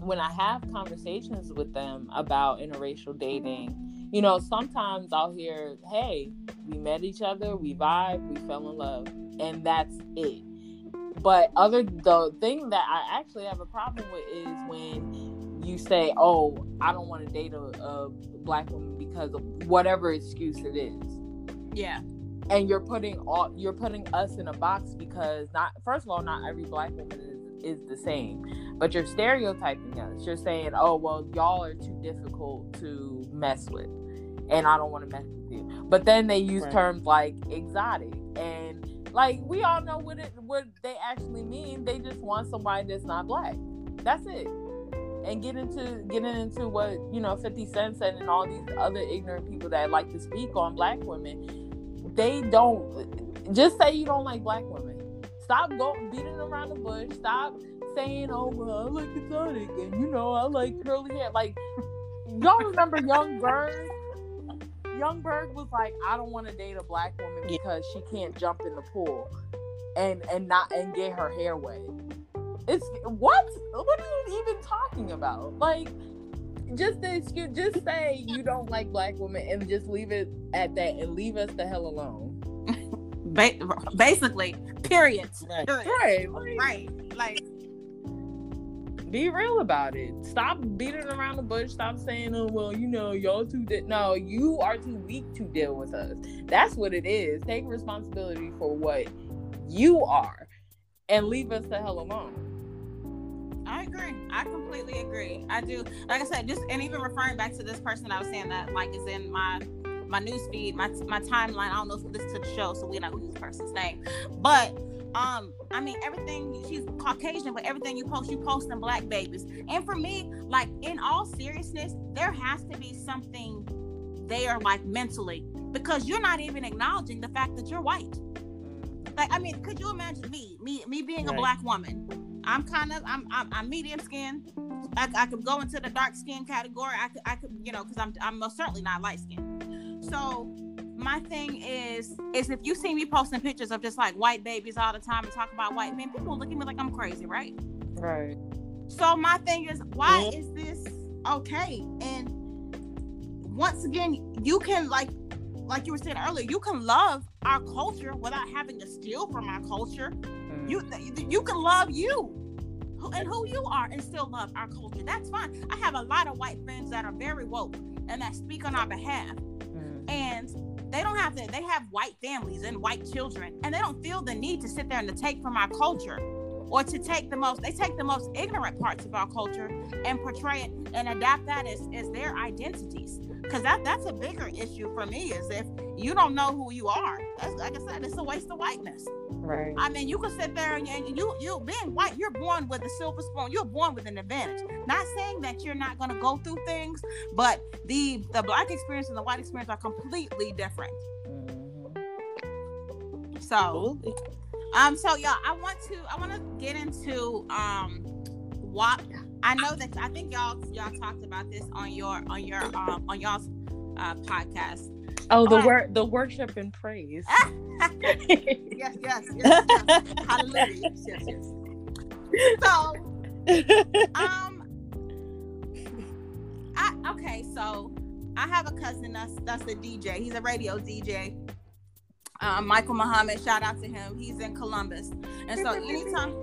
S2: when I have conversations with them about interracial dating, you know, sometimes I'll hear, "Hey, we met each other, we vibe, we fell in love," and that's it but other the thing that I actually have a problem with is when you say, "Oh, I don't want to date a, a black woman because of whatever excuse it is."
S1: Yeah.
S2: and you're putting all you're putting us in a box because not first of all not every black woman is, is the same but you're stereotyping us you're saying oh well y'all are too difficult to mess with and i don't want to mess with you but then they use right. terms like exotic and like we all know what it what they actually mean they just want somebody that's not black that's it and get into getting into what you know 50 cent and all these other ignorant people that like to speak on black women they don't just say you don't like black women. Stop going beating around the bush. Stop saying, "Oh well, I like exotic," and you know, I like curly hair. Like, y'all remember Young Berg? Young Berg was like, "I don't want to date a black woman because she can't jump in the pool and and not and get her hair wet." It's what? What are you even talking about? Like, just the excuse, just say you don't like black women and just leave it at that and leave us the hell alone.
S1: Ba- basically, period.
S2: Right. Right.
S1: Like, right. Like,
S2: be real about it. Stop beating around the bush. Stop saying, "Oh well, you know, y'all too." Di-. No, you are too weak to deal with us. That's what it is. Take responsibility for what you are, and leave us the hell alone.
S1: I agree. I completely agree. I do. Like I said, just and even referring back to this person, I was saying that like is in my my news feed, my my timeline. I don't know if this to the show, so we know who this person's name. But um, I mean everything. She's Caucasian, but everything you post, you post in black babies. And for me, like in all seriousness, there has to be something there, like mentally, because you're not even acknowledging the fact that you're white. Like, I mean, could you imagine me, me, me being right. a black woman? I'm kind of I'm I'm, I'm medium skin. I, I, could go into the dark skin category. I could I could you know because I'm I'm most certainly not light skinned. So my thing is is if you see me posting pictures of just like white babies all the time and talk about white men, people look at me like I'm crazy, right?
S2: Right.
S1: So my thing is, why is this okay? And once again, you can like like you were saying earlier, you can love our culture without having to steal from our culture. Mm. You you can love you and who you are and still love our culture. That's fine. I have a lot of white friends that are very woke and that speak on our behalf. And they don't have to, they have white families and white children, and they don't feel the need to sit there and to take from our culture or to take the most, they take the most ignorant parts of our culture and portray it and adapt that as, as their identities. Because that, that's a bigger issue for me is if you don't know who you are. That's, like I said, it's a waste of whiteness.
S2: Right. I
S1: mean, you can sit there and, and you you being white, you're born with a silver spoon. You're born with an advantage. Not saying that you're not going to go through things, but the the black experience and the white experience are completely different. Mm-hmm. So, um, so y'all, I want to I want to get into um what I know that I think y'all y'all talked about this on your on your um on y'all's uh, podcast
S2: Oh, the word, the worship and praise.
S1: yes, yes, yes, yes. Hallelujah. Yes, yes, yes. So, um, I okay. So, I have a cousin that's that's a DJ. He's a radio DJ. Um, Michael Muhammad. Shout out to him. He's in Columbus, and so anytime,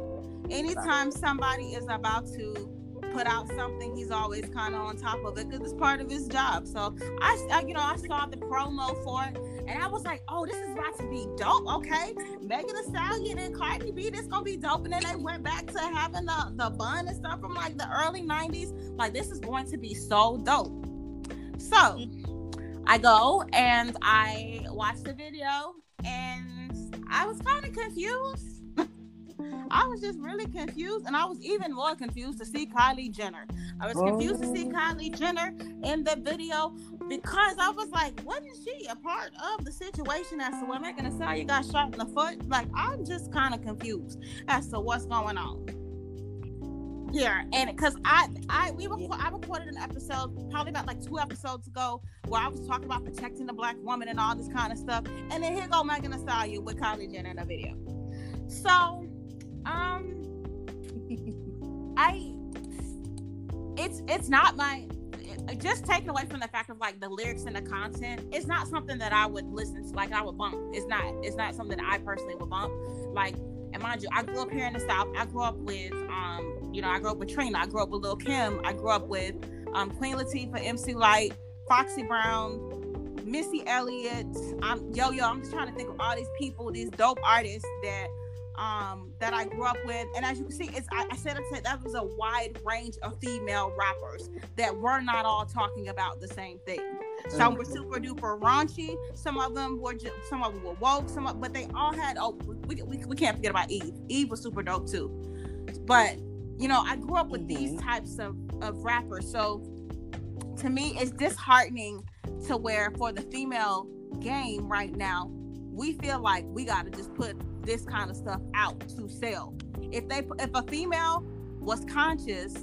S1: anytime somebody is about to put out something, he's always kind of on top of it because it's part of his job. So I, I, you know, I saw the promo for it, and I was like, oh, this is about to be dope. Okay, Megan Thee Stallion and Cardi B, this gonna be dope. And then they went back to having the the bun and stuff from like the early '90s. Like this is going to be so dope. So I go and I watch the video, and I was kind of confused I was just really confused, and I was even more confused to see Kylie Jenner. I was confused to see oh. Kylie Jenner in the video because I was like, wasn't she a part of the situation as to when Megan Thee Stallion got shot in the foot? Like, I'm just kind of confused as to what's going on here. And because i i we i recorded an episode probably about like two episodes ago where i was talking about protecting the black woman and all this kind of stuff. And then here go megan thee stallion with kylie jenner in a video. So um, I it's it's not my just taken away from the fact of like the lyrics and the content it's not something that i would listen to like i would bump. It's not it's not something that i personally would bump. Like and mind you i grew up here in the south i grew up with um you know i grew up with trina i grew up with lil kim i grew up with um queen latifah MC Lyte, foxy brown Missy Elliott. I'm Yo-Yo. I'm just trying to think of all these people, these dope artists that um that I grew up with. And as you can see, it's I, I said, I said that was a wide range of female rappers that were not all talking about the same thing. Some were super duper raunchy. Some of them were just, some of them were woke. Some, of, but they all had. Oh, we, we, we can't forget about Eve. Eve was super dope too. But you know, I grew up with mm-hmm. these types of of rappers. So to me, it's disheartening to where for the female game right now, we feel like we got to just put this kind of stuff out to sell. If they if a female was conscious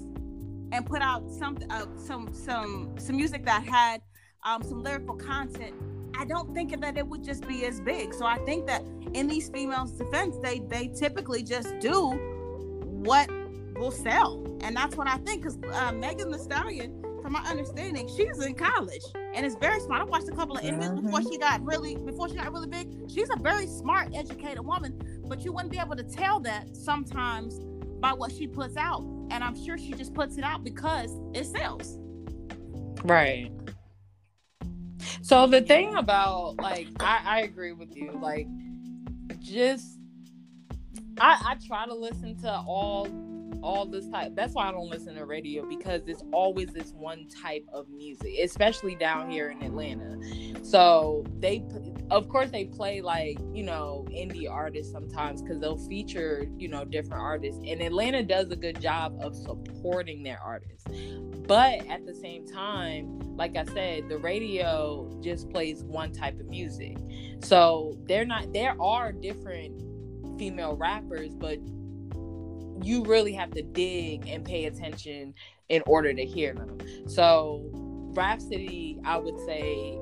S1: and put out some uh, some some some music that had um, some lyrical content, I don't think that it would just be as big. So I think that in these females' defense, they they typically just do what will sell, and that's what I think. Because uh, Megan Thee Stallion, from my understanding, she's in college and is very smart. I watched a couple of interviews mm-hmm. before she got really before she got really big. She's a very smart, educated woman, but you wouldn't be able to tell that sometimes by what she puts out. And I'm sure she just puts it out because it sells.
S2: Right. So the thing about like I, I agree with you. Like just I, I try to listen to all all this type that's why I don't listen to radio because it's always this one type of music, especially down here in Atlanta. So they of course they play like, you know, indie artists sometimes because they'll feature, you know, different artists. And Atlanta does a good job of supporting their artists. But at the same time, like I said, the radio just plays one type of music. So they're not there are different female rappers, but you really have to dig and pay attention in order to hear them. So Rapsody, I would say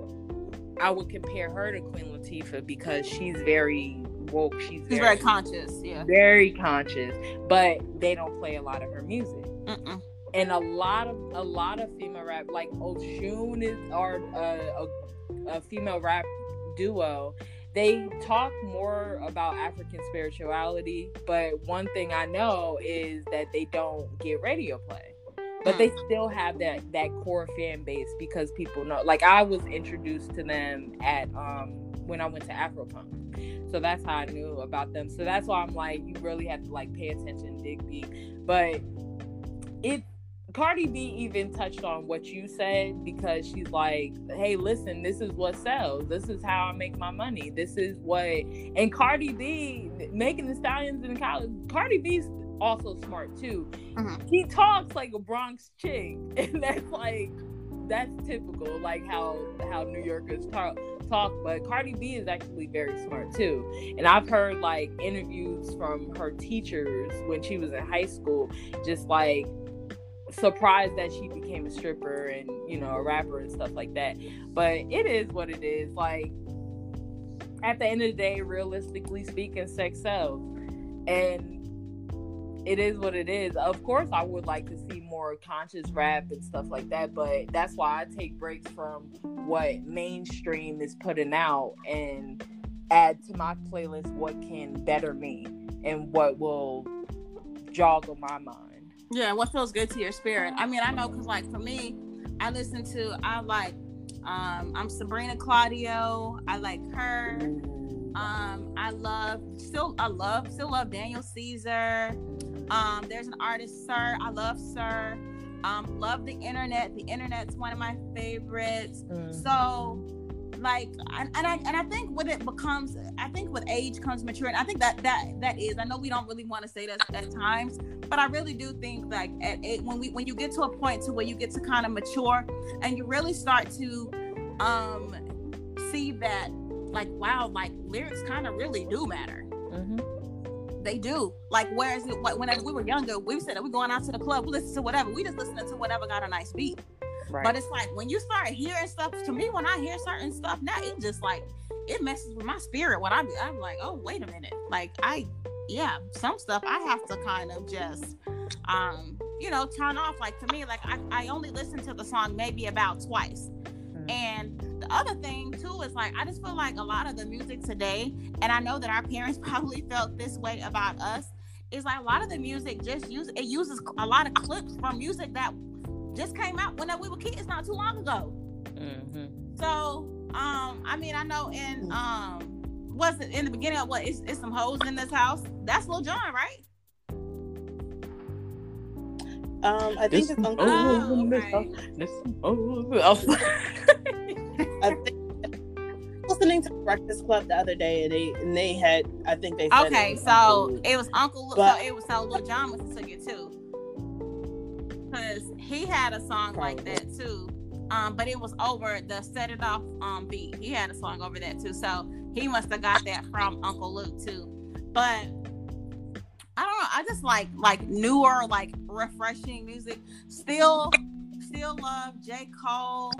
S2: I would compare her to Queen Latifah because she's very woke. She's
S1: very, very conscious, yeah.
S2: Very conscious, but they don't play a lot of her music. Mm-mm and a lot of a lot of female rap like Oshun is are uh, a, a female rap duo they talk more about African spirituality, but one thing I know is that they don't get radio play. But they hmm. still have that that core fan base because people know. Like I was introduced to them at um when I went to Afropunk. So that's how I knew about them. So that's why I'm like, you really have to like pay attention, dig deep. But it Cardi B even touched on what you said because she's like, "Hey, listen, this is what sells. This is how I make my money. This is what." And Cardi B, Megan Thee Stallion's in college. Cardi B's also smart too. Mm-hmm. He talks like a Bronx chick, and that's like that's typical, like how how New Yorkers talk. Talk, but Cardi B is actually very smart too. And I've heard like interviews from her teachers when she was in high school, just like surprised that she became a stripper and you know a rapper and stuff like that. But it is what it is. Like at the end of the day realistically speaking sex sells. And it is what it is. Of course i would like to see more conscious rap and stuff like that but that's why i take breaks from what mainstream is putting out and add to my playlist what can better me and what will joggle my mind
S1: yeah, what feels good to your spirit. I mean, I know because like for me, I listen to I like um I'm Sabrina Claudio. I like her. Um, I love still I love still love Daniel Caesar. Um, there's an artist, Sir. I love Sir. Um, love the internet. The internet's one of my favorites. Mm. So like and, and I and I think when it becomes I think with age comes maturity. I think that that that is. I know we don't really want to say that at times, but I really do think like at it, when we when you get to a point to where you get to kind of mature and you really start to um see that like wow like lyrics kind of really do matter. Mm-hmm. They do. Like whereas it, whenever we were younger, we said that we're going out to the club, we listen to whatever. We just listening to whatever got a nice beat. Right. But it's like when you start hearing stuff to me, when I hear certain stuff now, it just like it messes with my spirit. When I'm, I'm like, oh wait a minute, like I, yeah, some stuff I have to kind of just, um, you know, turn off. Like to me, like I, I only listen to the song maybe about twice. Mm-hmm. And the other thing too is like I just feel like a lot of the music today, and I know that our parents probably felt this way about us. Is like a lot of the music just use it uses a lot of clips from music that just came out when we were kids not too long ago.
S2: Mm-hmm.
S1: So, um, I mean, I know in um, was it in the beginning of what? It's, it's some hoes in this house. That's Lil Jon, right?
S3: Um, I think it's Uncle.
S1: Oh, okay.
S2: Oh,
S3: I think listening to Breakfast Club the other day, and they and they had. I think they said it
S1: Okay,
S3: was
S1: so
S3: Uncle
S1: it was Uncle. Lu-
S3: But-
S1: so it was so Lil Jon must have took it too, because he had a song like that too. Um, but it was over the Set It Off um beat. He had a song over that too, so he must have got that from Uncle Luke too. But I don't know. I just like like newer, like refreshing music. Still, still love J Cole.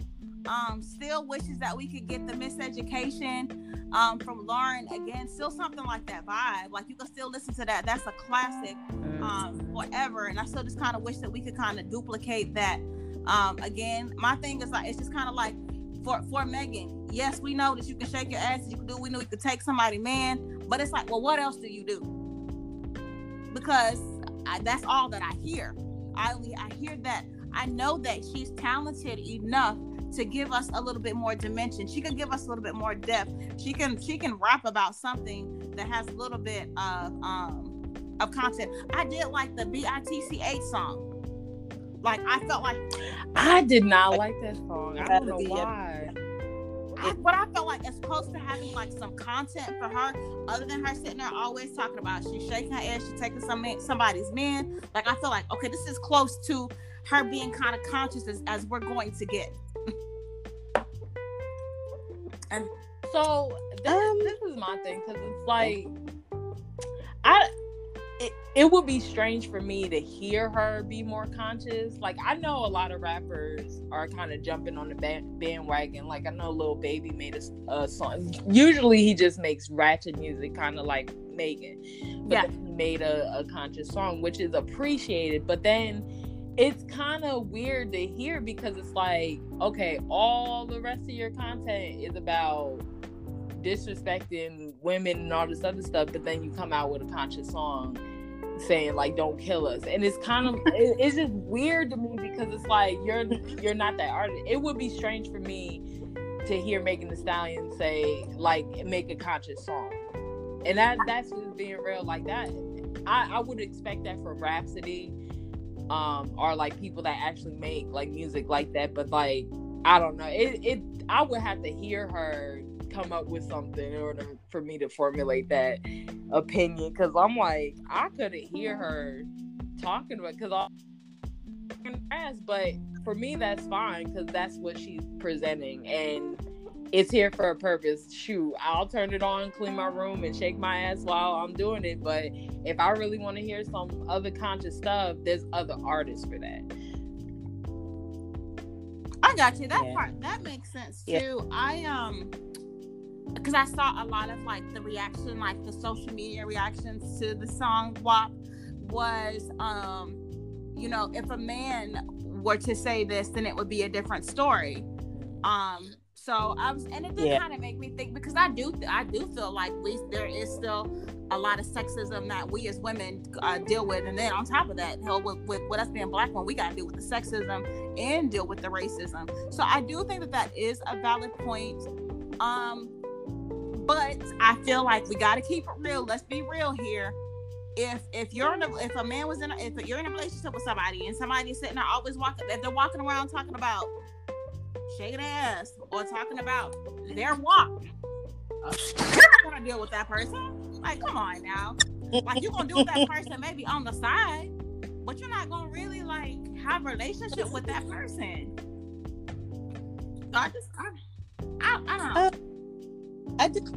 S1: Um, still wishes that we could get the Miseducation um from Lauryn again. Still something like that vibe. Like you can still listen to that. That's a classic um forever. And I still just kind of wish that we could kind of duplicate that. Um, again, my thing is like it's just kind of like for for Megan. Yes, we know that you can shake your ass. You can do. We know you can take somebody, man. But it's like, well, what else do you do? Because I, that's all that I hear. I I hear that. I know that she's talented enough to give us a little bit more dimension. She can give us a little bit more depth. She can she can rap about something that has a little bit of um of content. I did like the BITCH song. Like I felt like
S2: I did not like that song. I don't know why.
S1: I, but I felt like as close to having like some content for her, other than her sitting there always talking about she's shaking her ass, she's taking some man, somebody's man. Like I feel like okay, this is close to her being kind of conscious as, as we're going to get.
S2: And so this,
S3: Um,
S2: this is my thing because it's like I it, it would be strange for me to hear her be more conscious. Like I know a lot of rappers are kind of jumping on the band, bandwagon. Like I know Lil Baby made a song. Usually he just makes ratchet music, kind of like Megan. But
S1: Yeah.
S2: he made a, a conscious song, which is appreciated. But then it's kind of weird to hear because it's like, okay, all the rest of your content is about disrespecting women and all this other stuff, but then you come out with a conscious song saying like "Don't kill us," and it's kind of it, it's just weird to me because it's like you're you're not that artist. It would be strange for me to hear Megan Thee Stallion say like make a conscious song, and that that's just being real like that. I I would expect that from Rapsody, um, or like people that actually make like music like that, but like I don't know. It it I would have to hear her come up with something in order for me to formulate that opinion because I'm like I couldn't hear her talking about because ass, but for me that's fine because that's what she's presenting and it's here for a purpose. Shoot, I'll turn it on, clean my room, and shake my ass while I'm doing it. But if I really want to hear some other conscious stuff, there's other artists for that.
S1: I got you. That
S3: Yeah.
S1: part that makes sense
S3: Yeah.
S1: too. I um because I saw a lot of like the reaction, like the social media reactions to the song WAP was um, you know, if a man were to say this, then it would be a different story. Um so I was and it did
S3: Yeah.
S1: kind of make me think because I do I do feel like we there is still a lot of sexism that we as women uh, deal with, and then on top of that, hell, with, with, with us being black, when we got to deal with the sexism and deal with the racism. So I do think that that is a valid point. Um, but I feel like we got to keep it real. Let's be real here. If if you're in a if a man was in a, if you're in a relationship with somebody and somebody is sitting there always walking if they're walking around talking about shaking ass or talking about their walk, uh, you're not gonna deal with that person. Like, come on now. Like you're gonna deal with that person maybe on the side, but you're not gonna really like have a relationship with that person. So I just I, I, I don't know.
S3: Uh, I just,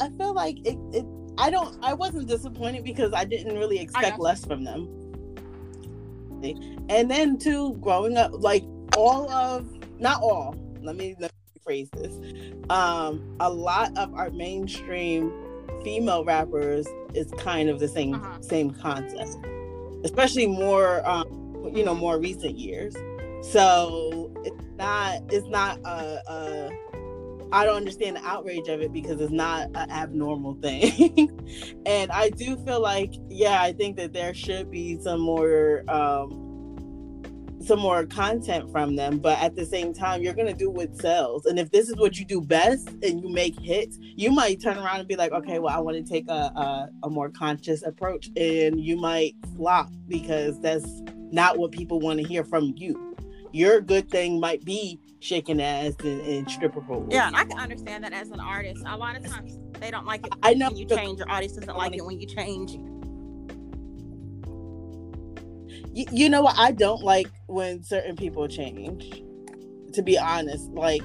S3: I feel like it, it. I don't. I wasn't disappointed because I didn't really expect less from them. And then too, growing up, like all of not all. Let me let me phrase this. Um, a lot of our mainstream female rappers is kind of the same
S1: Uh-huh.
S3: same concept, especially more, um, you know, more recent years. So it's not it's not a. a I don't understand the outrage of it because it's not an abnormal thing. and I do feel like, yeah, I think that there should be some more, um, some more content from them but at the same time you're gonna do what sells and if this is what you do best and you make hits you might turn around and be like okay well i want to take a, a, a more conscious approach and you might flop because that's not what people want to hear from you your good thing might be shaking ass and, and stripper pole.
S1: Yeah, I can understand that as an artist. A lot of times they don't like it
S3: I know
S1: when you change. Your audience doesn't like it when you change.
S3: You, know what? I don't like when certain people change to be honest. Like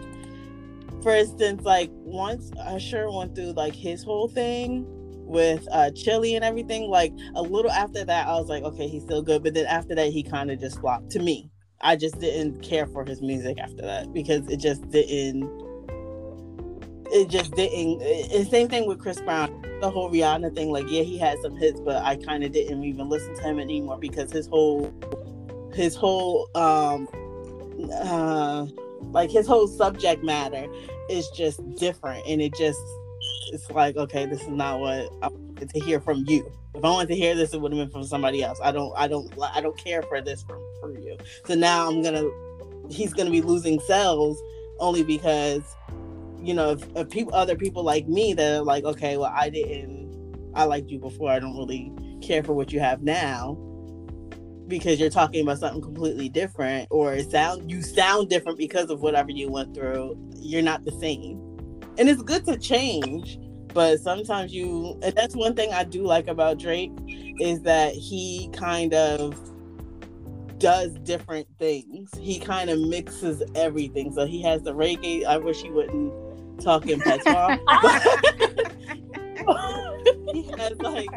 S3: for instance like once usher went through like his whole thing with uh Chilli and everything like a little after that i was like okay he's still good. But then after that he kind of just flopped to me. I just didn't care for his music after that because it just didn't it just didn't and same thing with chris brown the whole rihanna thing like yeah he had some hits but i kind of didn't even listen to him anymore because his whole his whole um uh like his whole subject matter is just different and it just it's like okay this is not what i wanted to hear from you. If i wanted to hear this it would have been from somebody else. I don't i don't i don't care for this from for you. So now i'm gonna he's gonna be losing sales only because you know if, if people other people like me that are like okay well i didn't i liked you before i don't really care for what you have now because you're talking about something completely different or it sound you sound different because of whatever you went through you're not the same. And it's good to change but sometimes you and that's one thing i do like about drake is that he kind of does different things. He kind of mixes everything. So he has the reggae i wish he wouldn't talk in patois he has like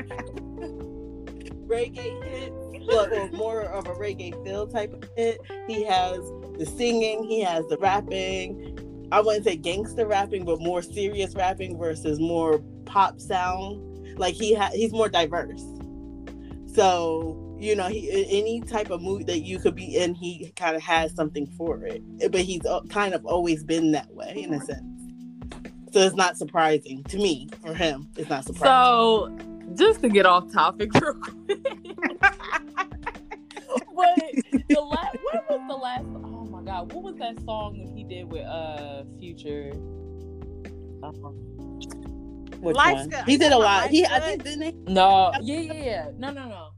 S3: reggae hits or, or more of a reggae feel type of hit. He has the singing, he has the rapping. I wouldn't say gangster rapping, but more serious rapping versus more pop sound. Like he ha- he's more diverse. So you know, he any type of mood that you could be in, he kind of has something for it. But he's uh, kind of always been that way in a sense. So it's not surprising to me for him. It's not surprising.
S2: So, just to get off topic real quick. but the last, what was the last? Oh my god, what was that song that he did with uh Future? Um,
S3: Which
S1: Life's
S3: one?
S1: good.
S3: He did a lot. He, I think, didn't he?
S2: no, yeah, yeah, yeah. No, no, no,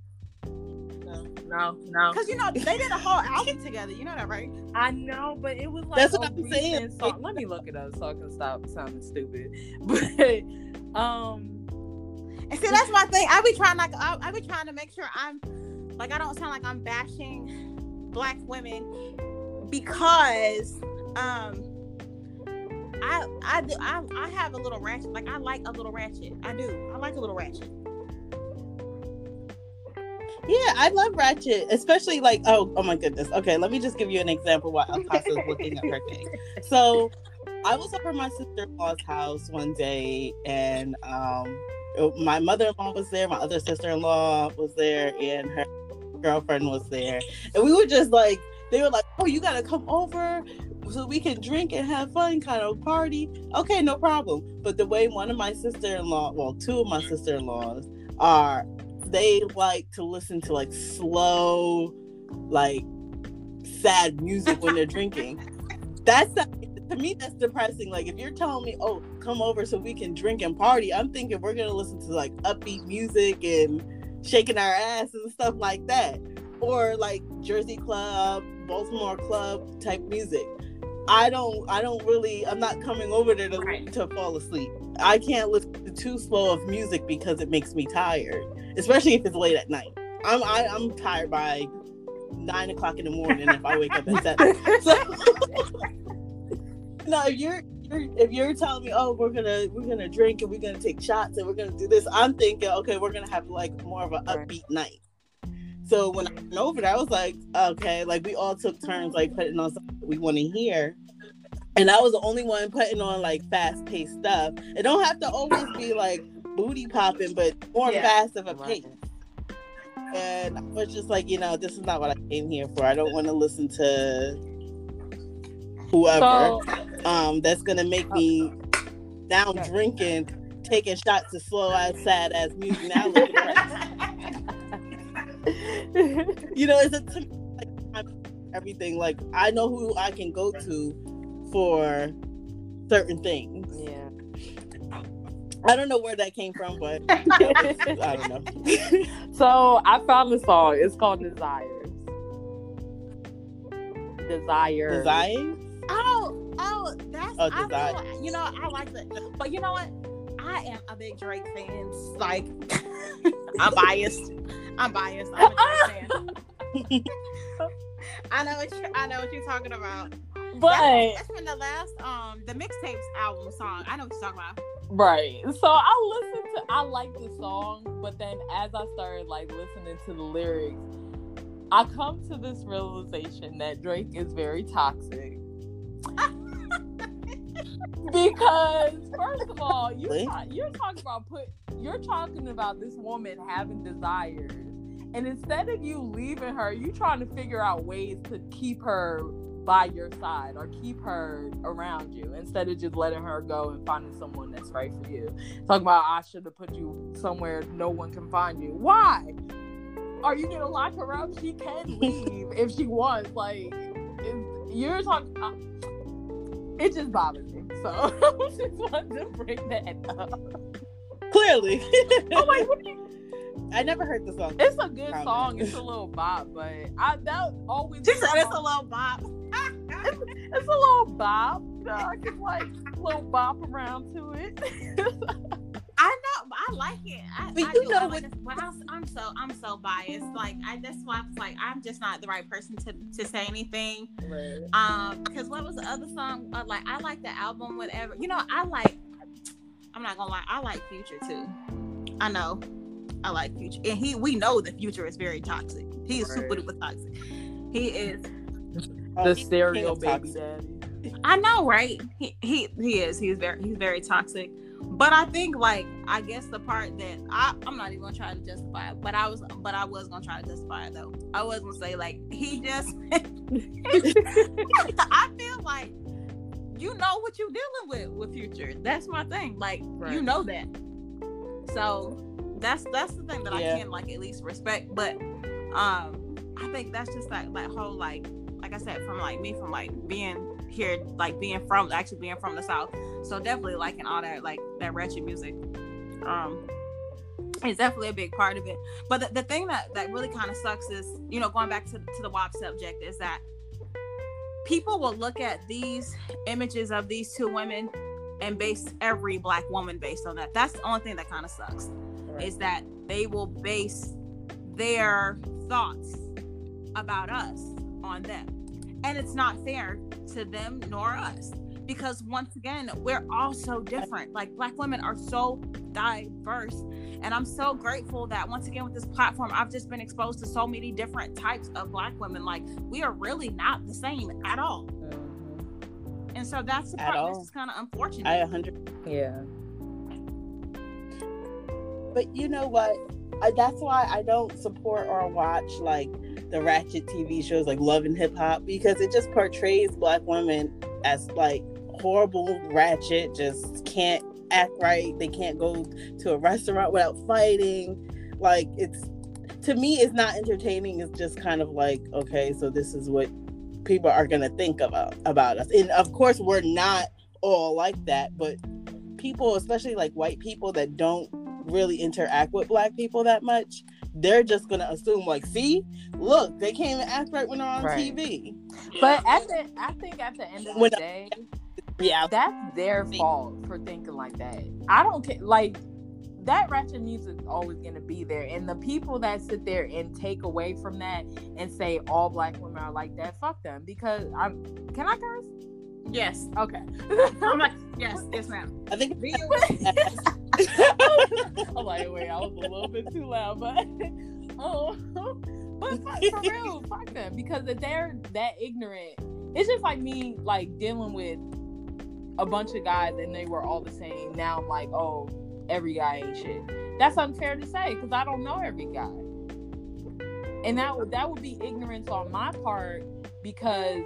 S2: no, no, no.
S1: Because you know they did a whole album together. You know that, right?
S2: I know, but it was like
S3: That's what
S2: a
S3: I'm saying.
S2: Song. Let me look it up so I can stop sounding stupid. But um,
S1: And see, that's my thing. I be trying like I, I be trying to make sure I'm like I don't sound like I'm bashing black women because um I I do I, I have a little ratchet. Like I like a little ratchet. I do. I like a little ratchet.
S3: Yeah, I love Ratchet, especially like oh oh my goodness. Okay, let me just give you an example while is looking at her thing. So I was over at my sister-in-law's house one day and um my mother-in-law was there, my other sister-in-law was there, and her girlfriend was there. And we were just like they were like, Oh, you gotta come over so we can drink and have fun, kind of party. Okay, no problem. But the way one of my sister-in-law, well, two of my sister-in-laws are they like to listen to like slow, like sad music when they're drinking. That's to me that's depressing. Like if you're telling me, oh, come over so we can drink and party, I'm thinking we're gonna listen to like upbeat music and shaking our ass and stuff like that, or like Jersey Club, Baltimore Club type music. I don't, I don't really, I'm not coming over there to,
S1: Right.
S3: to fall asleep. I can't listen to too slow of music because it makes me tired, especially if it's late at night. I'm, I, I'm tired by nine o'clock in the morning if I wake up at seven. So, no, if you're, you're if you're telling me, oh, we're gonna we're gonna drink and we're gonna take shots and we're gonna do this, I'm thinking, okay, we're gonna have like more of an upbeat night. So when I went over there, I was like, okay, like we all took turns like putting on something that we want to hear. And I was the only one putting on like fast paced stuff. It don't have to always be like booty popping, but more
S1: Yeah.
S3: fast of a pace. And I was just like, you know, this is not what I came here for. I don't want to listen to whoever
S2: so
S3: um that's gonna make me
S2: down
S3: drinking, taking shots to slow ass sad ass music. Now look at that. you know, it's a to like, everything. Like I know who I can go to for certain things.
S2: Yeah.
S3: I don't know where that came from, but was, I don't know.
S2: So I found the song. It's called Desires. Desire.
S3: Desire?
S1: Oh, oh, that's
S3: Oh,
S1: I
S3: Desire.
S1: you know, I like that. But you know what? I am a big Drake fan. Like, I'm biased. I'm biased. I'm a I know what you I know what you're talking about.
S2: But
S1: That's, that's from the last um the mixtapes album song. I know what you're talking about.
S2: right. So I listened to I like the song, but then as I started like listening to the lyrics, I come to this realization that Drake is very toxic. Because first of all, you ta- you're talking about put you're talking about this woman having desires. And instead of you leaving her, you're trying to figure out ways to keep her by your side or keep her around you instead of just letting her go and finding someone that's right for you. Talking about I should have put you somewhere no one can find you. Why? Are you gonna lock her up? She can leave if she wants. Like you're talking, uh, it just bothers me. So I just wanted to bring that up.
S3: Clearly.
S2: I'm like, what do you?
S3: I never heard the song.
S2: It's a good
S3: Comment.
S2: song. It's a little bop, but I that always.
S1: She said it's a little bop.
S2: It's a little bop. I can like little bop around to it.
S1: I know, but I like it. I,
S3: But
S1: I
S3: you
S1: do.
S3: know
S1: I
S3: what-
S1: like it. But I'm, I'm so I'm so biased. Like I that's why I was like I'm just not the right person to to say anything. Um, because what was the other song? Uh, like I like the album, whatever. You know, I like. I'm not gonna lie. I like Future too. I know. I like Future, and he. We know the Future is very toxic. He is super
S2: Right.
S1: duper toxic. He is.
S2: The
S3: he's
S2: stereo
S3: king
S2: baby
S3: toxic.
S2: daddy.
S1: I know, right? He he he is. He's very he's very toxic. But I think like I guess the part that I I'm not even gonna try to justify it, but I was but I was gonna try to justify it though. I was gonna say like he just I feel like you know what you're dealing with with future. That's my thing. Like you know that. So that's that's the thing that
S3: Yeah.
S1: I can like at least respect. But um I think that's just like that whole like like I said from like me from like being here like being from actually being from the south. So definitely liking all that like that ratchet music. Um it's definitely a big part of it. But the, the thing that that really kind of sucks is, you know, going back to to the WAP subject is that people will look at these images of these two women and base every black woman based on that. That's the only thing that kind of sucks is that they will base their thoughts about us on them. And it's not fair to them nor us because once again, we're all so different. Like black women are so diverse. And I'm so grateful that once again with this platform, I've just been exposed to so many different types of black women. Like we are really not the same at all. Mm-hmm. And so that's the part
S3: all.
S1: that's kind of unfortunate.
S3: I 100.
S2: Yeah.
S3: But you know what? I, that's why I don't support or watch like the ratchet TV shows like Love and Hip Hop because it just portrays black women as like horrible, ratchet, just can't act right. They can't go to a restaurant without fighting. Like it's to me, it's not entertaining. It's just kind of like okay, so this is what people are gonna think about about us. And of course, we're not all like that, but people, especially like white people that don't really interact with black people that much, they're just gonna assume like, see, look, they can't even act right when they're on
S2: Right.
S3: TV.
S2: But at the, I think at the end of
S3: When
S2: the
S3: I-
S2: day,
S3: Yeah,
S2: that's their fault for thinking like that. I don't care. Like that ratchet music is always gonna be there, and the people that sit there and take away from that and say all black women are like that, fuck them. Because I'm. Can I curse?
S1: Yes.
S2: Okay.
S1: I'm like, yes, yes, ma'am.
S3: I think.
S1: Be it-
S2: I'm like, wait, I was a little bit too loud, but oh, but fuck, for real, fuck them because if they're that ignorant, it's just like me like dealing with a bunch of guys and they were all the same. Now I'm like, oh, every guy ain't shit. That's unfair to say because I don't know every guy, and that that would be ignorance on my part because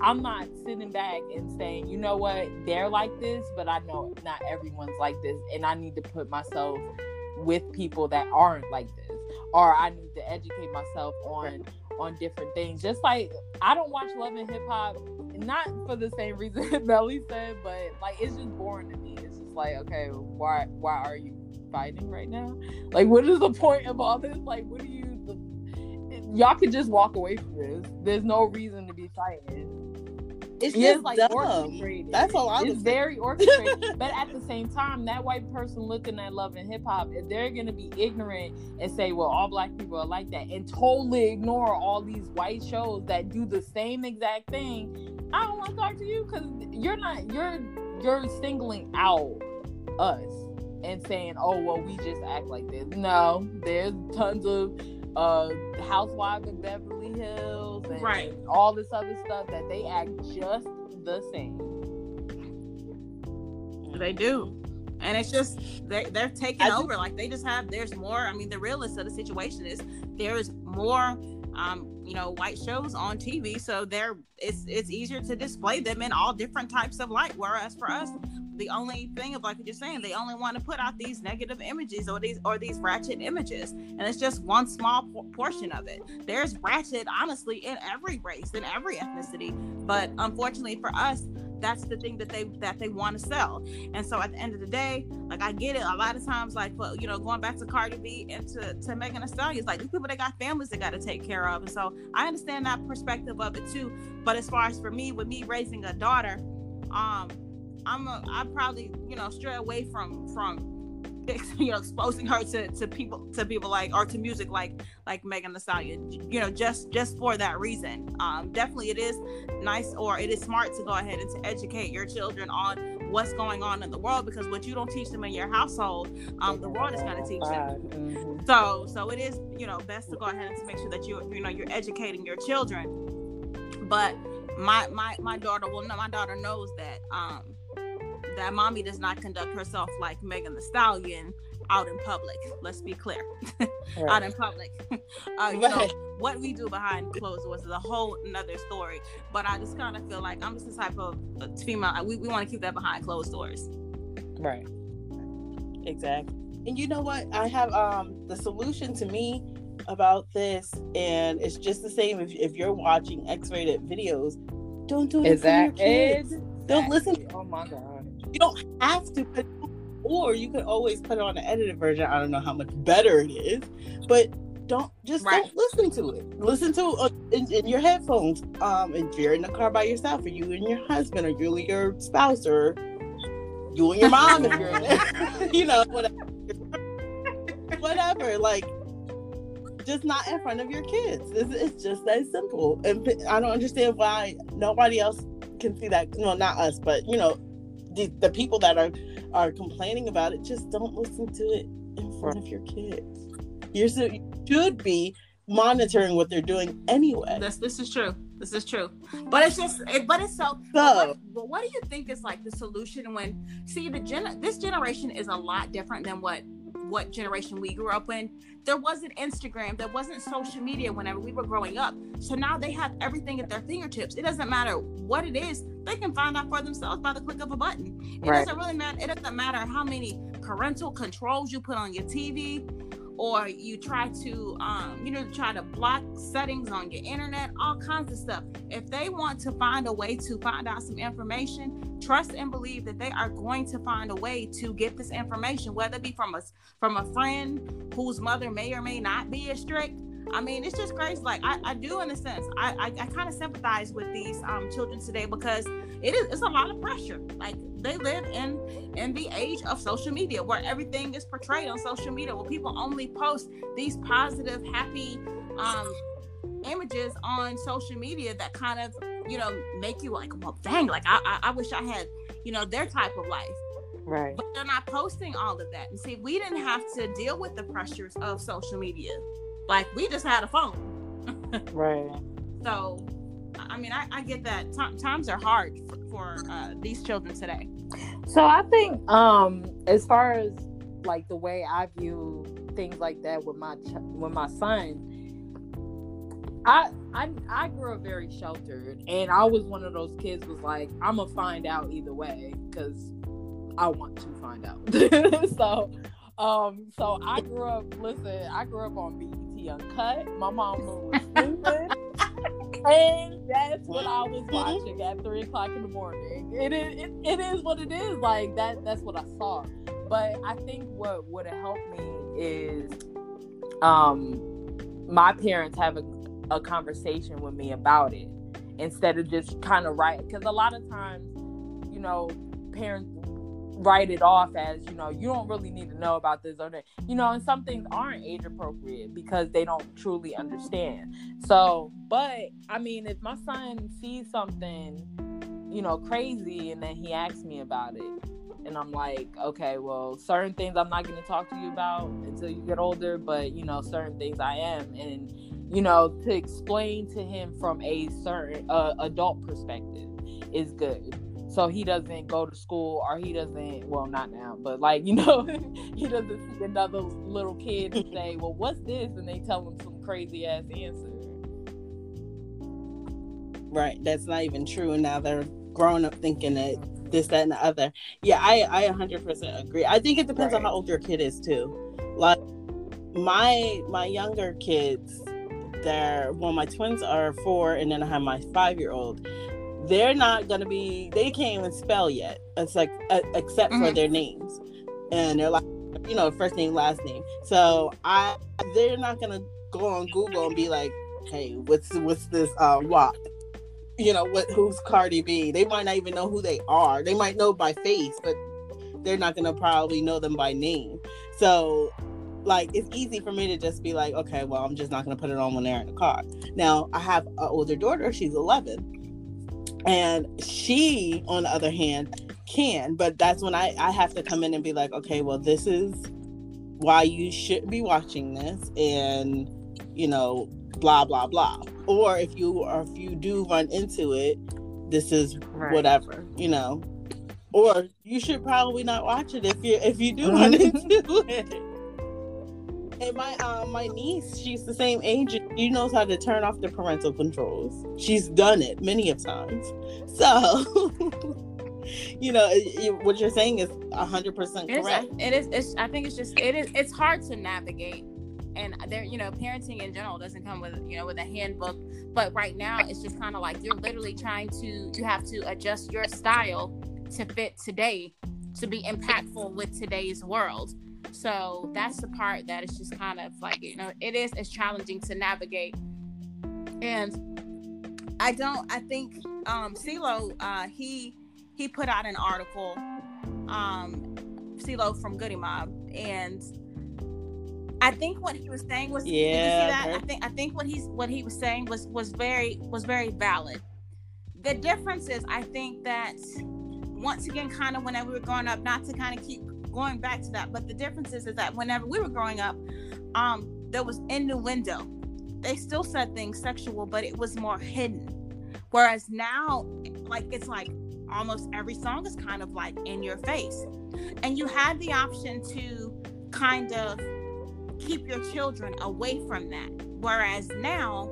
S2: I'm not sitting back and saying, you know what, they're like this, but I know not everyone's like this, and I need to put myself with people that aren't like this, or I need to educate myself on on different things. Just like I don't watch Love and Hip Hop, not for the same reason Melly said, but like it's just boring to me. It's just like, okay, why why are you fighting right now? Like, what is the point of all this? Like, what do you? Y'all could just walk away from this. There's no reason to be fighting.
S3: It's just
S2: like
S3: dumb.
S2: orchestrated.
S3: That's all I
S2: It's very orchestrated. but at the same time, that white person looking at love and hip hop, if they're gonna be ignorant and say, "Well, all black people are like that," and totally ignore all these white shows that do the same exact thing, I don't want to talk to you because you're not you're you're singling out us and saying, "Oh, well, we just act like this." No, there's tons of uh housewives of Beverly Hills
S1: Right.
S2: all this other stuff that they act just the same.
S1: They do. And it's just they they're taking
S3: I do-
S1: over. Like they just have there's more. I mean, the realist of the situation is there's more um, you know, white shows on TV. So they're it's it's easier to display them in all different types of light. Whereas for us, the only thing of like you're saying, they only want to put out these negative images or these or these ratchet images. And it's just one small por- portion of it. There's ratchet honestly in every race, in every ethnicity. But unfortunately for us, that's the thing that they that they want to sell. And so at the end of the day, like I get it. A lot of times, like for you know, going back to Cardi B and to, to Megan Thee Stallion, it's like these people they got families they got to take care of. And so I understand that perspective of it too. But as far as for me, with me raising a daughter, um, I'm a, I probably you know stray away from from you know exposing her to, to people to people like or to music like like Megan Thee Stallion. You know, just just for that reason. Um, definitely it is nice or it is smart to go ahead and to educate your children on what's going on in the world because what you don't teach them in your household um, the world is going to teach them
S2: Mhm.
S1: so so it is you know best to go ahead and to make sure that you you know you're educating your children but my my my daughter well know my daughter knows that um that mommy does not conduct herself like Megan Thee Stallion out in public. Let's be clear. out in public. uh, you know, what we do behind closed doors is a whole nother story. But I just kind of feel like I'm just the type of uh, female. We, we want to keep that behind closed doors.
S2: Right.
S3: Exactly. And you know what? I have um the solution to me about this, and it's just the same if, if you're watching X-rated videos. Don't do it
S2: Is
S3: for your
S2: that
S3: kids.
S2: it?
S3: Don't listen.
S2: Oh my god.
S3: You don't have to put, or you could always put it on the edited version. I don't know how much better it is, but don't just
S1: Right.
S3: don't listen to it. Listen to it in, in your headphones. Um, if you're in the car by yourself, or you and your husband, or you and your spouse, or you and your mom, if you're in there, you know, whatever, whatever. Like, just not in front of your kids. It's, it's just that simple. And I don't understand why nobody else can see that. No, not us, but you know, the, the people that are are complaining about it. Just don't listen to it in front of your kids. You're so, you should be monitoring what they're doing anyway.
S1: This this is true. This is true. But it's just it, but it's so but
S3: So
S1: what, but what do you think is like the solution when see the gen this generation is a lot different than what what generation we grew up in. There wasn't Instagram, there wasn't social media whenever we were growing up. So now they have everything at their fingertips. It doesn't matter what it is, they can find out for themselves by the click of a button. It
S2: Right.
S1: doesn't really matter. It doesn't matter how many parental controls you put on your TV or you try to um, you know try to block settings on your internet all kinds of stuff. If they want to find a way to find out some information trust and believe that they are going to find a way to get this information whether it be from us from a friend whose mother may or may not be as strict I mean, it's just crazy. Like I, I do in a sense. I, I, I kind of sympathize with these um children today because it is it's a lot of pressure. Like they live in in the age of social media where everything is portrayed on social media where people only post these positive happy um images on social media that kind of you know make you like well dang like I, I i wish i had you know their type of life
S2: Right.
S1: but they're not posting all of that and see we didn't have to deal with the pressures of social media like we just had a phone
S2: Right.
S1: so i mean i, I get that Ti- times are hard for, for uh, these children today
S2: So I think, um, as far as like the way I view things like that with my ch- with my son, I I I grew up very sheltered, and I was one of those kids was like, I'm gonna find out either way because I want to find out. so, um, so I grew up. Listen, I grew up on BET Uncut. My mom was sleeping. and that's what I was watching at three o'clock in the morning. It is it, it is what it is. Like that that's what I saw. But I think what would have helped me is um my parents have a, a conversation with me about it instead of just kind of write because a lot of times you know parents write it off as you know you don't really need to know about this or that you know and some things aren't age appropriate because they don't truly understand. So but i mean if my son sees something you know crazy and then he asks me about it and i'm like okay well certain things i'm not going to talk to you about until you get older but you know certain things i am. And you know to explain to him from a certain uh, adult perspective is good so he doesn't go to school or he doesn't well not now but like you know he doesn't see another little kid and say well what's this? And they tell him some crazy ass answer.
S3: Right that's not even true. And now they're grown up thinking that this that and the other. Yeah i i 100% agree. I think it depends right. on how old your kid is too. Like my my younger kids they're well my twins are four and then i have my five year old they're not gonna be they can't even spell yet it's like uh, except mm-hmm. for their names. And they're like you know first name last name. So i they're not gonna go on google and be like hey what's what's this uh WAP you know what who's cardi b? They might not even know who they are. They might know by face but they're not gonna probably know them by name. So like it's easy for me to just be like okay well i'm just not gonna put it on when they're in the car. Now i have an older daughter. She's 11 and she on the other hand can but that's when i i have to come in and be like okay well this is why you should be watching this and you know blah blah blah. Or if you or if you do run into it this is right. whatever you know. Or you should probably not watch it if you if you do run into it and my uh, my niece, she's the same age. She knows how to turn off the parental controls. She's done it many of times. So, you know, what you're saying is hundred percent correct.
S1: It is. It's, I think it's just it is. It's hard to navigate, and there, you know, parenting in general doesn't come with you know with a handbook. But right now, it's just kind of like you're literally trying to. You have to adjust your style to fit today to be impactful with today's world so that's the part that is just kind of like, you know, it is as challenging to navigate. And I don't, I think um CeeLo, uh, he he put out an article, um, CeeLo from Goodie Mob, and I think what he was saying was yeah. I think I think what he's what he was saying was was very was very valid. The difference is I think that once again, kind of whenever we were growing up, not to kind of keep going back to that, but the difference is, is that whenever we were growing up, um, there was innuendo. They still said things sexual, but it was more hidden. Whereas now, like it's like almost every song is kind of like in your face. And you had the option to kind of keep your children away from that. Whereas now,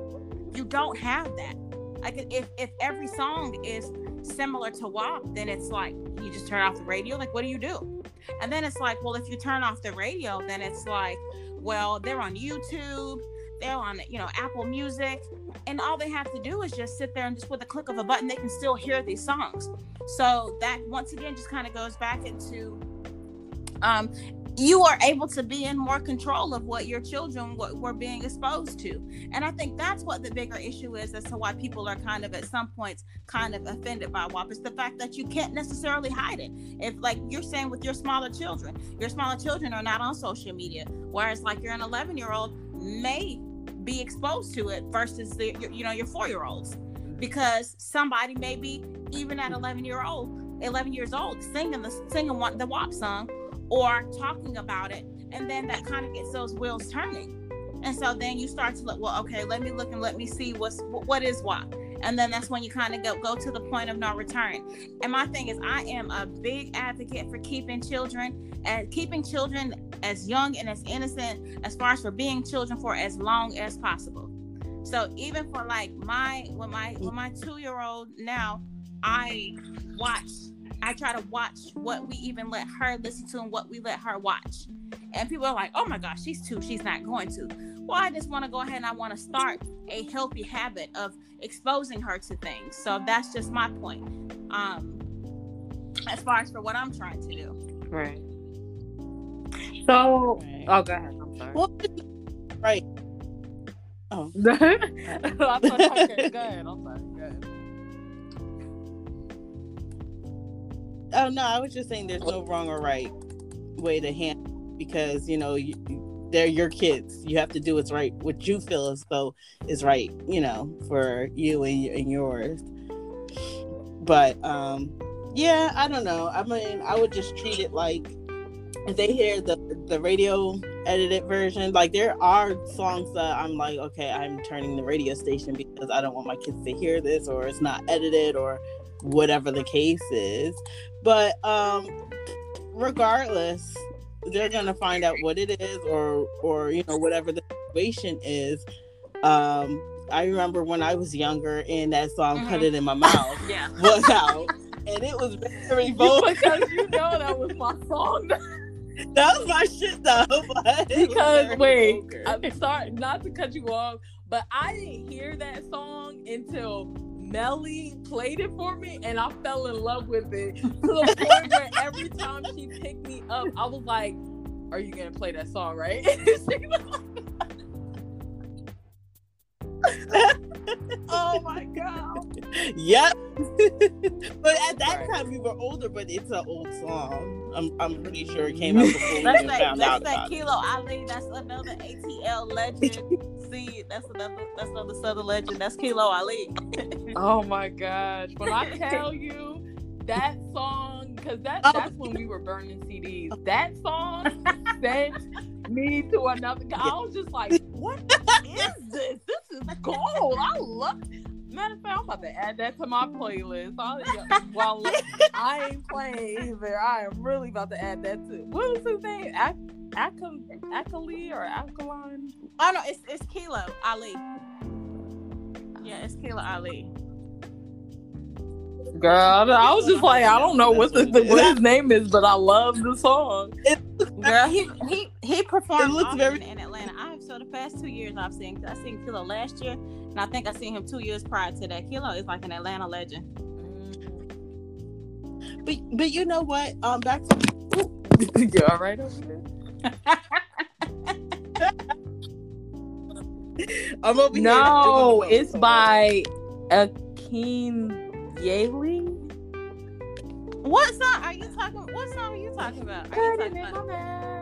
S1: you don't have that. Like if, if every song is similar to WAP, then it's like you just turn off the radio. Like, what do you do? And then it's like, well, if you turn off the radio, then it's like, well, they're on YouTube, they're on, you know, Apple Music, and all they have to do is just sit there and just with a click of a button, they can still hear these songs. So that once again just kind of goes back into um, you are able to be in more control of what your children were being exposed to. And i think that's what the bigger issue is as to why people are kind of at some points kind of offended by WAP is the fact that you can't necessarily hide it. If like you're saying with your smaller children your smaller children are not on social media whereas like you're an 11 year old may be exposed to it versus the you know your four year olds because somebody may be even at 11 year old 11 years old singing the singing the WAP song or talking about it and then that kind of gets those wheels turning. And so then you start to look well okay let me look and let me see what's what is what. And then that's when you kind of go go to the point of no return. And my thing is i am a big advocate for keeping children and keeping children as young and as innocent as far as for being children for as long as possible. So even for like my when my when my two year old now i watch I try to watch what we even let her listen to and what we let her watch. And people are like, oh my gosh, she's two, she's not going to. well, I just want to go ahead and I want to start a healthy habit of exposing her to things. So that's just my point. Um, as far as for what I'm trying to do.
S2: Right. So,
S3: Right.
S2: oh, go ahead. I'm sorry.
S3: Well, right. Oh,
S2: I thought, okay, go ahead. I'm sorry.
S3: Oh no, I was just saying there's no wrong or right way to handle because you know you, they're your kids. You have to do what's right, what you feel as though is right, you know, for you and, and yours. But um, yeah, I don't know. I mean, I would just treat it like if they hear the the radio edited version, like there are songs that I'm like, okay, I'm turning the radio station because I don't want my kids to hear this, or it's not edited, or whatever the case is. But um, regardless, they're gonna find out what it is, or or you know whatever the situation is. Um, I remember when I was younger, and that song "Put
S1: Mhm.
S3: It in My Mouth"
S1: Yeah.
S3: was out, and it was very vulgar.
S2: because you know that was my song.
S3: that was my shit though.
S2: because wait,
S3: vulgar.
S2: I'm sorry not to cut you off, but I didn't hear that song until Melly played it for me, and I fell in love with it to the point where every time she picked me up, I was like, "Are you gonna play that song, right?" Oh my god!
S3: Yep. but at that
S2: Right.
S3: time we were older, but it's an old song. I'm I'm pretty sure it came out before we
S1: Let's
S3: even
S1: say,
S3: found out
S1: let's say
S3: about it.
S1: Kilo Ali. That's another ATL legend. See, that's another that's another Southern legend. That's Kilo Ali.
S2: Oh my gosh! When I tell you that song, because that
S3: Oh.
S2: that's when we were burning CDs. That song sent me to another. I was just like, "What is this? This is gold. I love." Matter of fact, I'm about to add that to my playlist. I, while I ain't playing either, I am really about to add that to. What was his name? Ak- Akam Akali or Alkaline?
S1: Oh no, it's it's Kilo Ali. Yeah, it's Kilo Ali.
S2: Girl, I was just like, I don't know what the, the what his name is, but I love the song.
S1: Girl, he he he performed
S3: It looks
S1: often
S3: very-
S1: in Atlanta. I have so the past two years I've seen I seen Kilo last year, and I think I seen him two years prior to that. Kilo is like an Atlanta legend.
S3: But but you know what? Um, back to
S2: you all right over there?
S3: I'm over here
S2: No,
S3: doing
S2: it's by Akinyele.
S1: What song are you talking? What song are you talking about? Are you talking about?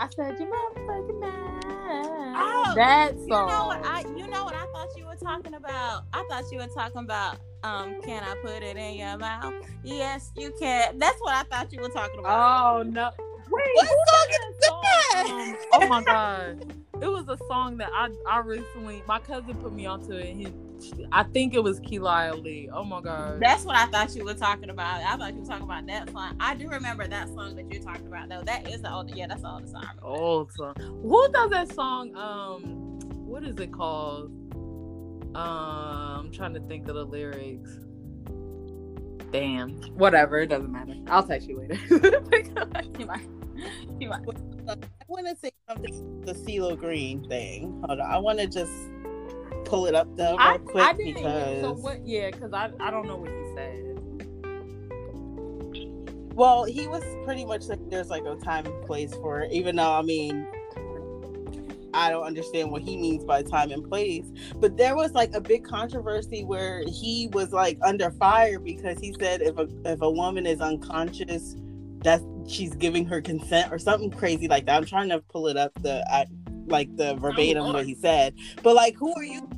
S2: My mouth. I said you motherfucking mouth.
S1: Oh,
S2: that
S1: You know what I you know what I thought you were talking about? I thought you were talking about um can I put it in your mouth? Yes, you can. That's what I thought you were talking about.
S2: Oh no! Wait,
S3: What
S2: who
S3: song is
S2: that song? Um, oh my god! It was a song that I I recently my cousin put me onto it. He, I think it was Kilo Ali. Oh my god!
S1: That's what I thought you were talking about. I thought you were talking about that song. I do remember that song that you're talking about though. That is the older yeah, that's the older song. I remember that.
S2: old song. Who does that song? Um, what is it called? Um, I'm trying to think of the lyrics. Damn. Whatever. It doesn't matter. I'll text you later.
S1: You might- you might-
S3: I want to say something the CeeLo Green thing. Hold on, I want to just pull it up though real
S2: I,
S3: quick
S2: I didn't.
S3: because
S2: so what? Yeah, because I I don't know what he said.
S3: well, he was pretty much like there's like a time and place for it. Even though I mean, I don't understand what he means by time and place. But there was like a big controversy where he was like under fire because he said if a if a woman is unconscious, that she's giving her consent or something crazy like that. I'm trying to pull it up the I, like the verbatim
S1: Lord.
S3: what he said. But like, who are you?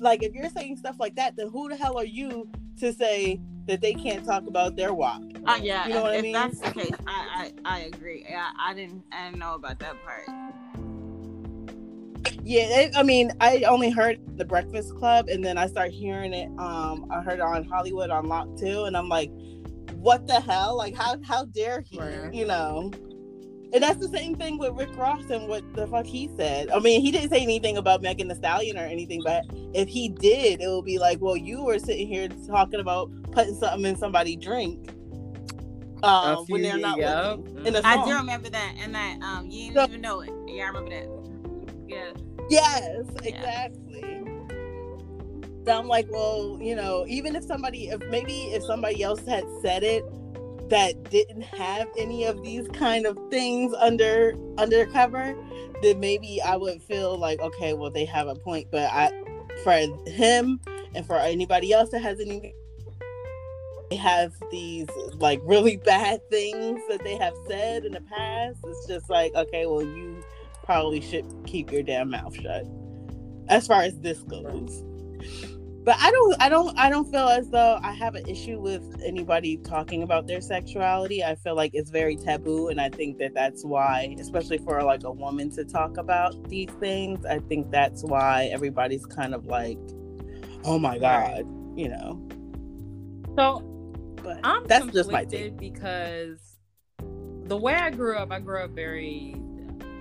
S3: Like, if you're saying stuff like that, then who the hell are you to say that they can't talk about their walk?
S1: Uh, yeah,
S3: You know what I mean?
S1: that's the case, I, I I agree. Yeah, I didn't I didn't know about that part.
S3: Yeah, it, I mean, I only heard the Breakfast Club, and then I start hearing it. Um, I heard it on Hollywood Unlocked too, and I'm like, what the hell? Like, how how dare he?
S2: Right.
S3: You know. And that's the same thing with Rick Ross and what the fuck he said. I mean, he didn't say anything about Megan Thee Stallion or anything, but if he did, it would be like, well, you were sitting here talking about putting something in somebody's drink um, when they're not
S2: yeah.
S3: looking in a
S1: I
S3: song.
S1: do remember that, and that um you didn't
S3: So-
S1: even know it. Yeah, I remember that.
S2: Yeah.
S3: Yes,
S1: Yeah.
S3: exactly. I'm like, well, you know, even if somebody, if maybe if somebody else had said it that didn't have any of these kind of things under undercover, then maybe I would feel like, okay, well, they have a point. But I, for him and for anybody else that has any, they have these like really bad things that they have said in the past. It's just like, okay, well, you probably should keep your damn mouth shut as far as this goes but i don't i don't i don't feel as though i have an issue with anybody talking about their sexuality. I feel like it's very taboo and i think that that's why especially for like a woman to talk about these things i think that's why everybody's kind of like oh my god you know?
S2: So
S3: but
S2: I'm
S3: that's just my take.
S2: because the way I grew up, I grew up very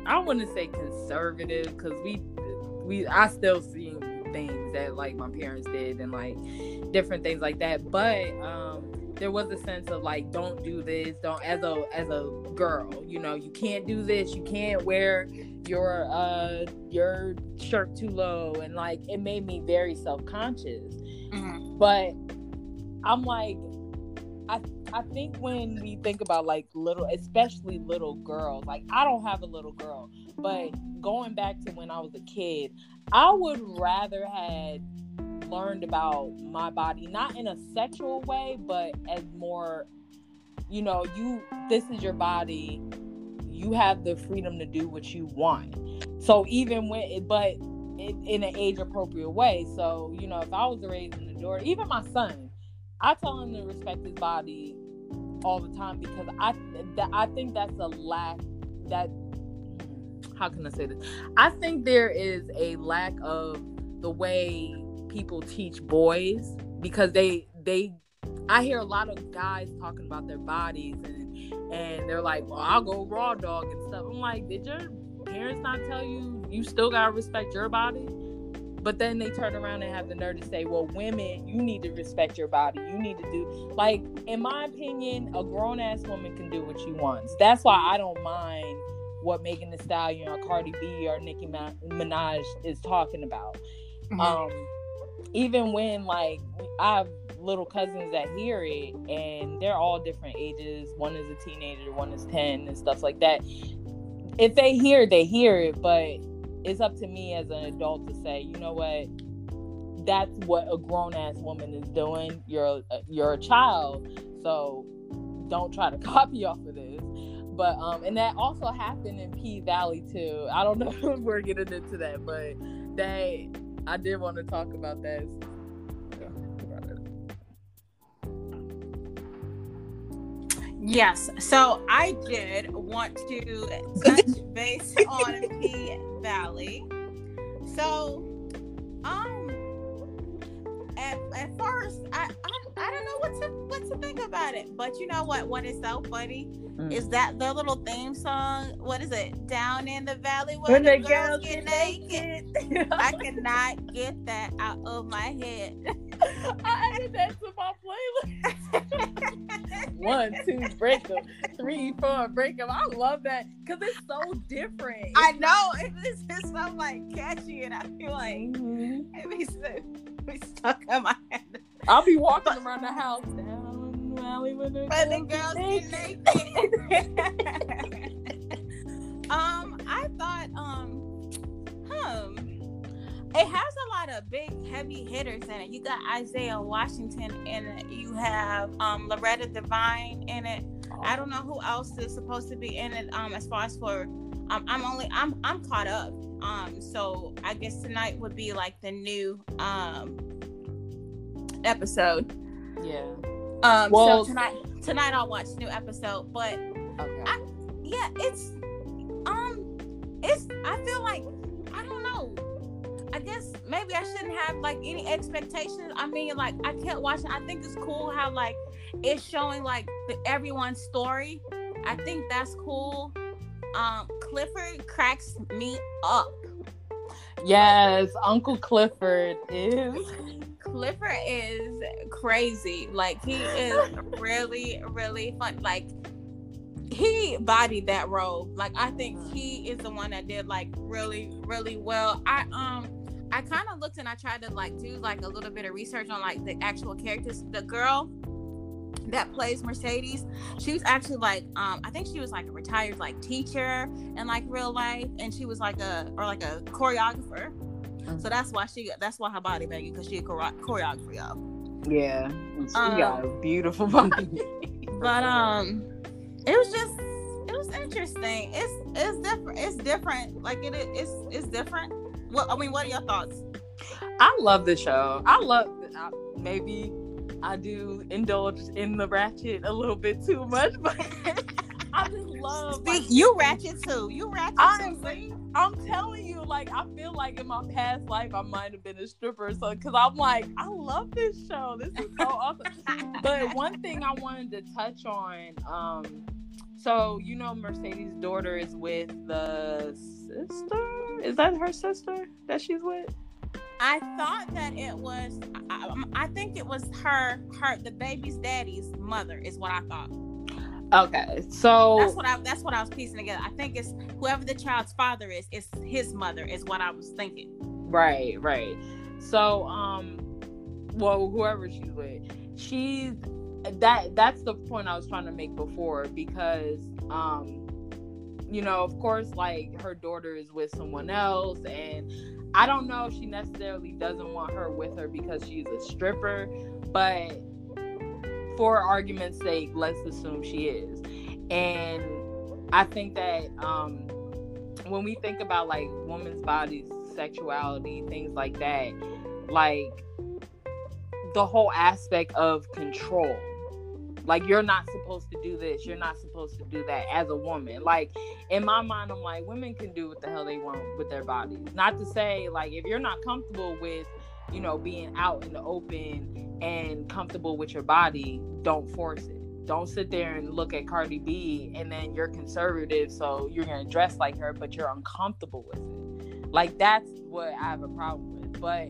S2: I wouldn't say conservative because we we I still see things that like my parents did and like different things like that. But um there was a sense of like don't do this, don't as a as a girl, you know, you can't do this, you can't wear your uh your shirt too low and like it made me very self-conscious
S1: Mhm.
S2: but I'm like, I I think when we think about like little, especially little girls, like I don't have a little girl, but going back to when I was a kid, I would rather had learned about my body, not in a sexual way, but as more, you know, you this is your body, you have the freedom to do what you want. So even when, but in, an age appropriate way. So you know, if I was raised in the door, even my son, I tell him to respect his body all the time because I that I think that's a lack that how can I say this? I think there is a lack of the way people teach boys because they they I hear a lot of guys talking about their bodies and and they're like, well, I'll go raw dog and stuff. I'm like, did your parents not tell you you still gotta respect your body? But then they turn around and have the nerve to say, well, women, you need to respect your body. You need to do like, in my opinion, a grown ass woman can do what she wants. That's why I don't mind what Megan Thee Stallion or Cardi B or Nicki Minaj is talking about.
S1: Mhm.
S2: Um, even when like I have little cousins that hear it, and they're all different ages. One is a teenager, one is ten, and stuff like that. If they hear, it, they hear it, but it's up to me as an adult to say, you know what, that's what a grown ass woman is doing. You're a, you're a child, so don't try to copy off of this. But um, and that also happened in P Valley too. I don't know if we're getting into that, but they, I did want to talk about that.
S1: Yes. So I did want to touch base on P Valley. So, um, at, at first, I, I I don't know what to what to think about it. But you know what? What is so funny
S2: Mm.
S1: is that the little theme song. What is it? Down in the valley where
S2: When
S1: the,
S2: the
S1: girls
S2: girls
S1: get
S2: get
S1: naked. I cannot get that out of my head.
S2: I added that to my playlist. One, two, break them. Three, four, break them. I love that because it's so different.
S1: I know it is just so like catchy, and I feel like
S2: Mhm.
S1: it be, so- be stuck in my head.
S2: I'll be walking around the house down the valley with the
S1: But the
S2: girls
S1: girls
S2: get
S1: get naked. um, I thought, um, hmm, it has a lot of big, heavy hitters in it. You got Isaiah Washington in it. You have um Loretta Devine in it. I don't know who else is supposed to be in it. Um, as far as for, um, I'm only, I'm, I'm caught up. Um, so I guess tonight would be like the new um episode.
S2: Yeah.
S1: Um,
S2: Well-
S1: so tonight, tonight I'll watch the new episode. But
S2: Okay.
S1: I- yeah, it's um, it's. I feel like I don't know. I guess maybe I shouldn't have like any expectations. I mean, like I kept watching. I think it's cool how like it's showing like the, everyone's story. I think that's cool. Um, Clifford cracks me up.
S2: yes, Uncle Clifford is.
S1: Clifford is crazy. Like he is really, really fun. Like he bodied that role. Like I think he is the one that did like really, really well. I um I kind of looked and I tried to like do like a little bit of research on like the actual characters. The girl that plays Mercedes, she was actually like um I think she was like a retired like teacher in like real life, and she was like a or like a choreographer. So that's why she that's why her body banging because she a chore- choreographer, y'all.
S2: Yeah, she
S1: Um,
S2: got a beautiful body.
S1: But um, it was just it was interesting. It's it's different. It's different. Like it is it's it's different. What I mean, what are your thoughts?
S2: I love the show. I love I, maybe I do indulge in the ratchet a little bit too much, but I just love. Like,
S1: you ratchet too. You ratchet
S2: I
S1: too.
S2: I'm telling you, like I feel like in my past life I might have been a stripper, so because I'm like I love this show. This is so awesome. But one thing I wanted to touch on, um, so you know Mercedes' daughter is with the sister. Is that her sister that she's with?
S1: I thought that it was. I, I- I think it was her. Her the baby's daddy's mother is what I thought.
S2: Okay, so
S1: That's what I. That's what I was piecing together. I think it's whoever the child's father is. It's his mother is what I was thinking.
S2: Right, right. So, um, well, whoever she's with, she's that. That's the point I was trying to make before because, um, you know, of course, like her daughter is with someone else, and I don't know if she necessarily doesn't want her with her because she's a stripper, but for argument's sake, let's assume she is, and I think that, um, when we think about like women's bodies sexuality things like that like the whole aspect of control like you're not supposed to do this you're not supposed to do that as a woman like in my mind i'm like women can do what the hell they want with their bodies not to say like if you're not comfortable with you know being out in the open and comfortable with your body don't force it don't sit there and look at Cardi B and then you're conservative, so you're gonna dress like her, but you're uncomfortable with it. Like that's what I have a problem with. But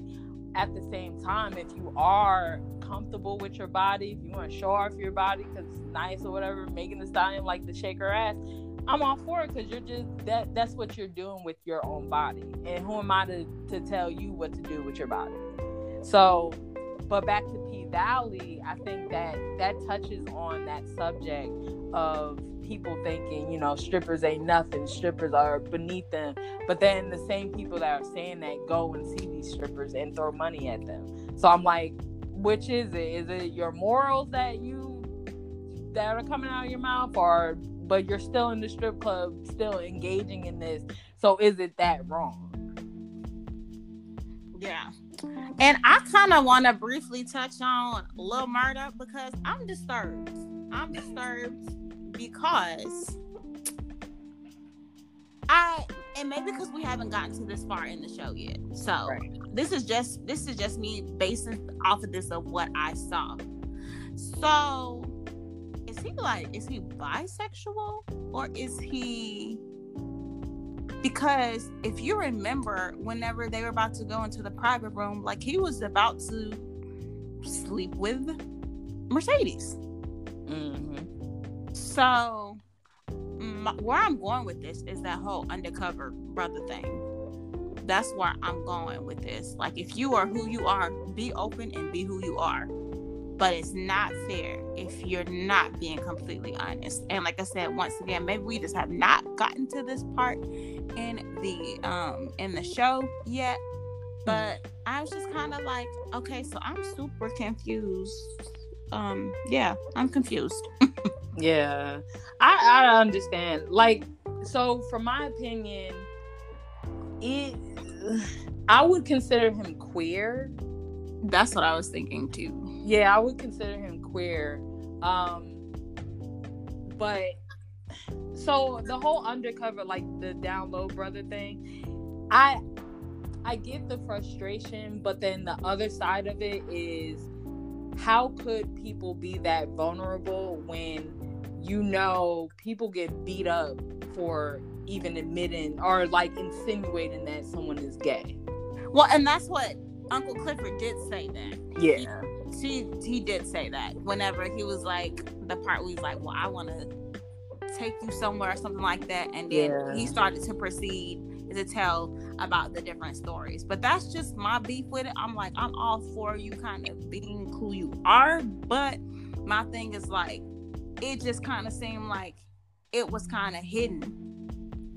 S2: at the same time, if you are comfortable with your body, if you want to show off your body because it's nice or whatever, Megan Thee Stallion like to shake her ass, I'm all for it because you're just that that's what you're doing with your own body. And who am I to, to tell you what to do with your body? So but back to P Valley, I think that that touches on that subject of people thinking, you know, strippers ain't nothing, strippers are beneath them. But then the same people that are saying that go and see these strippers and throw money at them. So I'm like, which is it? Is it your morals that you that are coming out of your mouth, or but you're still in the strip club, still engaging in this? So is it that wrong?
S1: Yeah. And I kind of want to briefly touch on Lil Murda because I'm disturbed. I'm disturbed because I and maybe because we haven't gotten to this far in the show yet. So
S2: Right.
S1: this is just this is just me basing off of this of what I saw. So is he like is he bisexual or is he because if you remember whenever they were about to go into the private room like he was about to sleep with mercedes
S2: Mm-hmm.
S1: so my, where i'm going with this is that whole undercover brother thing. That's where i'm going with this. Like if you are who you are be open and be who you are. But it's not fair if you're not being completely honest. And like i said once again maybe we just have not gotten to this part in the um in the show yet. But i was just kind of like okay so i'm super confused um yeah i'm confused
S2: Yeah, I I understand. Like, so from my opinion, it I would consider him queer.
S1: that's what i was thinking too
S2: Yeah, I would consider him queer. Um, but so the whole undercover, like the down low brother thing, I I get the frustration, but then the other side of it is how could people be that vulnerable when you know people get beat up for even admitting or like insinuating that someone is gay?
S1: well and that's what uncle clifford did say that
S2: Yeah.
S1: he he did say that whenever he was like the part where he's like well i want to take you somewhere or something like that and then
S2: Yeah.
S1: he started to proceed to tell about the different stories but that's just my beef with it. I'm like i'm all for you kind of being who you are but my thing is like it just kind of seemed like it was kind of hidden.